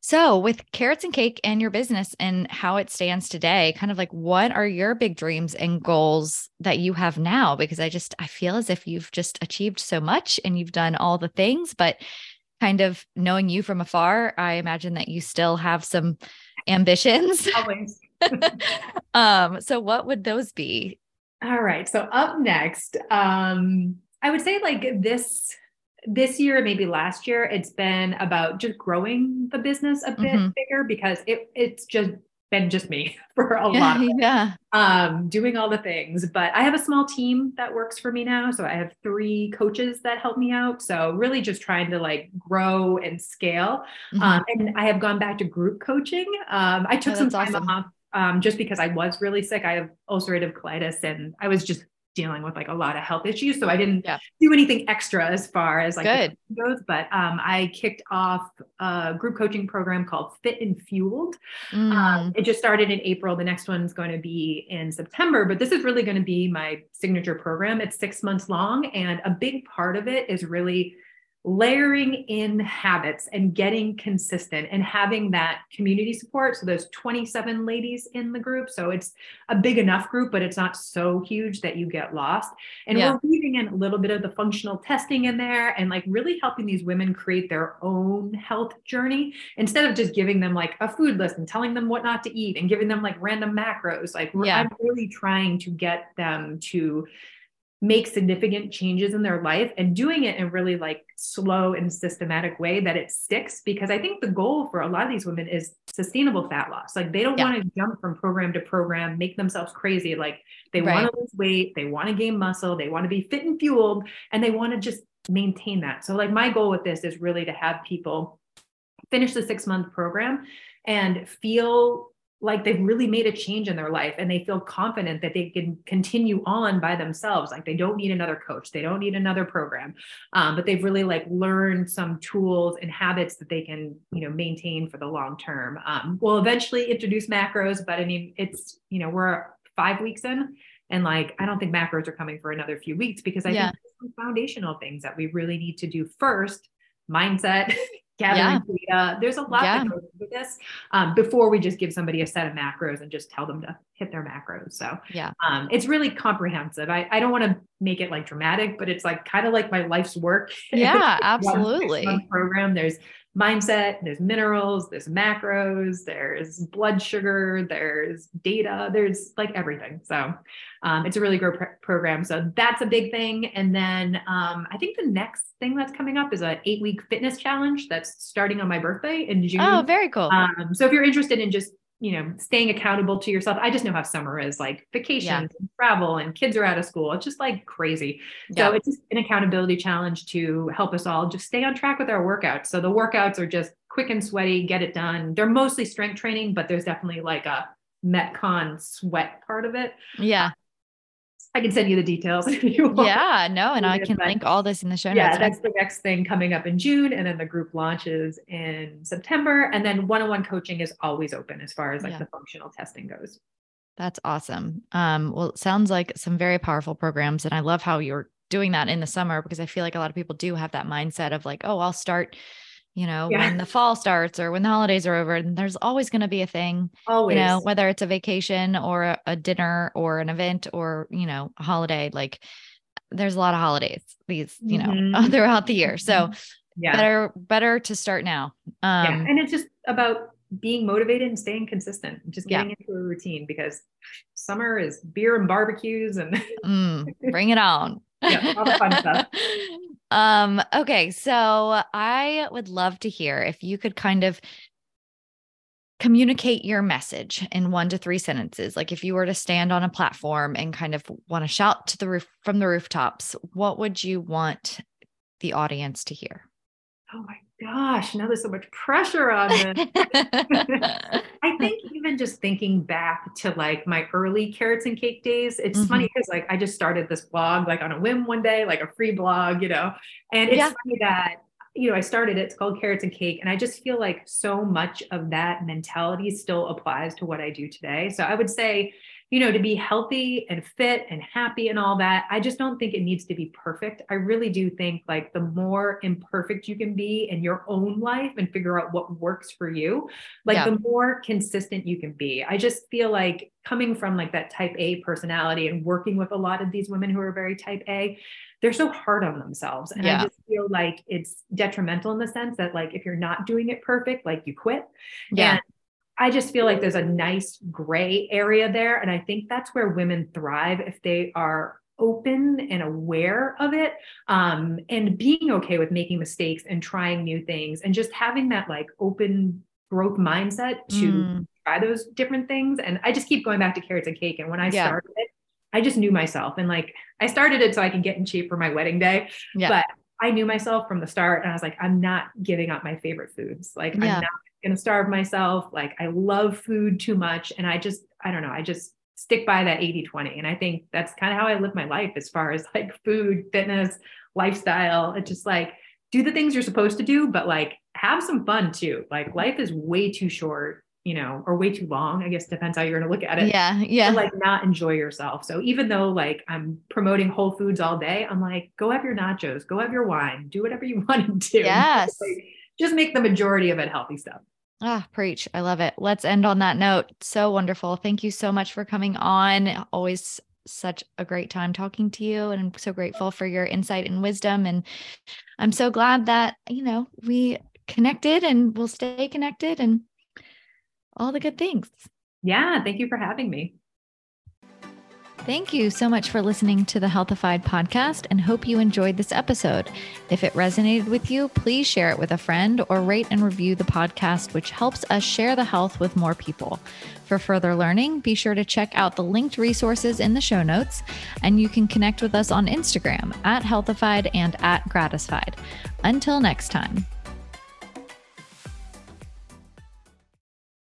so with carrots and cake and your business and how it stands today, kind of like what are your big dreams and goals that you have now? Because I just I feel as if you've just achieved so much and you've done all the things, but kind of knowing you from afar, I imagine that you still have some ambitions. Always. um, so what would those be? All right. So up next, um, I would say like this this year, maybe last year, it's been about just growing the business a bit mm-hmm. bigger because it it's just been just me for a yeah, lot of yeah. Um doing all the things but i have a small team that works for me now. So i have three coaches that help me out. So really just trying to like grow and scale. Mm-hmm. um, and i have gone back to group coaching. Um, i took oh, some time awesome. off um, just because i was really sick. I have ulcerative colitis and i was just dealing with like a lot of health issues. So I didn't yeah. do anything extra as far as like Good. goes, but um, I kicked off a group coaching program called Fit and Fueled. Um, mm. Um, it just started in April. The next one's going to be in September, but this is really going to be my signature program. It's six months long. And a big part of it is really layering in habits and getting consistent and having that community support. So there's 27 ladies in the group. So it's a big enough group, but it's not so huge that you get lost. And yeah. we're weaving in a little bit of the functional testing in there and like really helping these women create their own health journey instead of just giving them like a food list and telling them what not to eat and giving them like random macros. Like yeah. I'm really trying to get them to make significant changes in their life and doing it in really like slow and systematic way that it sticks because i think the goal for a lot of these women is sustainable fat loss like they don't yeah. want to jump from program to program make themselves crazy like they right. want to lose weight they want to gain muscle they want to be fit and fueled and they want to just maintain that so like my goal with this is really to have people finish the six month program and feel like they've really made a change in their life and they feel confident that they can continue on by themselves. Like they don't need another coach. They don't need another program. Um, but they've really like learned some tools and habits that they can you know maintain for the long term. Um, we'll eventually introduce macros but i mean it's you know we're five weeks in and like i don't think macros are coming for another few weeks because i yeah. think some foundational things that we really need to do first. Mindset gathering yeah. data. There's a lot yeah. that goes into this um, before we just give somebody a set of macros and just tell them to hit their macros. So yeah, um, it's really comprehensive. I, I don't want to make it like dramatic, but it's like kind of like my life's work. Yeah, absolutely. program. There's mindset, there's minerals, there's macros, there's blood sugar, there's data, there's like everything. So um, it's a really great pr- program. So that's a big thing. And then um, I think the next thing that's coming up is an eight week fitness challenge that's starting on my birthday in June. Oh, very cool. Um, so if you're interested in just you know, staying accountable to yourself. I just know how summer is like vacations yeah. and travel and kids are out of school. It's just like crazy. Yeah. So it's just an accountability challenge to help us all just stay on track with our workouts. So the workouts are just quick and sweaty, get it done. They're mostly strength training, but there's definitely like a Metcon sweat part of it. Yeah. I can send you the details if you want. Yeah, no, and I can but, link all this in the show yeah, notes. Yeah, that's the next thing coming up in June, and then the group launches in September, and then one-on-one coaching is always open as far as like yeah. the functional testing goes. That's awesome. Um, well, it sounds like some very powerful programs, and I love how you're doing that in the summer because I feel like a lot of people do have that mindset of like, oh, I'll start you know, yeah. when the fall starts or when the holidays are over, and there's always going to be a thing, always. you know, whether it's a vacation or a, a, dinner or an event or, you know, a holiday, like there's a lot of holidays these, you know, mm-hmm. throughout the year. So mm-hmm. yeah. better, better to start now. Um, yeah. And it's just about being motivated and staying consistent, just getting yeah. into a routine because summer is beer and barbecues and mm, bring it on. Yeah, all the fun stuff. Um, okay, so I would love to hear if you could kind of communicate your message in one to three sentences. Like if you were to stand on a platform and kind of want to shout to the roof from the rooftops, what would you want the audience to hear? Oh my gosh, now there's so much pressure on this. I think even just thinking back to like my early carrots and cake days, it's mm-hmm. funny because like I just started this blog like on a whim one day, like a free blog, you know, and it's yeah. funny that you know, I started it, it's called Carrots and Cake. And I just feel like so much of that mentality still applies to what I do today. So I would say, you know, to be healthy and fit and happy and all that, I just don't think it needs to be perfect. I really do think like the more imperfect you can be in your own life and figure out what works for you, like yeah. the more consistent you can be. I just feel like coming from like that type A personality and working with a lot of these women who are very type A, they're so hard on themselves. And yeah. I just feel like it's detrimental in the sense that like if you're not doing it perfect, like you quit. Yeah. And I just feel like there's a nice gray area there. And I think that's where women thrive if they are open and aware of it um, and being okay with making mistakes and trying new things and just having that like open growth mindset to mm. try those different things. And I just keep going back to carrots and cake. And when I yeah. started it, I just knew myself and like I started it so I can get in shape for my wedding day. Yeah. But I knew myself from the start and I was like, I'm not giving up my favorite foods. Like yeah. I'm not going to starve myself. Like I love food too much. And I just, I don't know, I just stick by that 80 20. And I think that's kind of how I live my life as far as like food, fitness, lifestyle. It's just like do the things you're supposed to do, but like have some fun too. Like life is way too short you know, or way too long. I guess depends how you're going to look at it. Yeah. Yeah. like not enjoy yourself. So even though like I'm promoting Whole Foods all day, I'm like, go have your nachos, go have your wine, do whatever you want to do. Yes. Like, just make the majority of it healthy stuff. Ah, preach. I love it. Let's end on that note. So wonderful. Thank you so much for coming on. Always such a great time talking to you. And I'm so grateful for your insight and wisdom. And I'm so glad that, you know, we connected and we'll stay connected and all the good things. Yeah. Thank you for having me. Thank you so much for listening to the Healthified podcast and hope you enjoyed this episode. If it resonated with you, please share it with a friend or rate and review the podcast, which helps us share the health with more people. For further learning, be sure to check out the linked resources in the show notes, and you can connect with us on Instagram at Healthified and at Gratisfied. Until next time.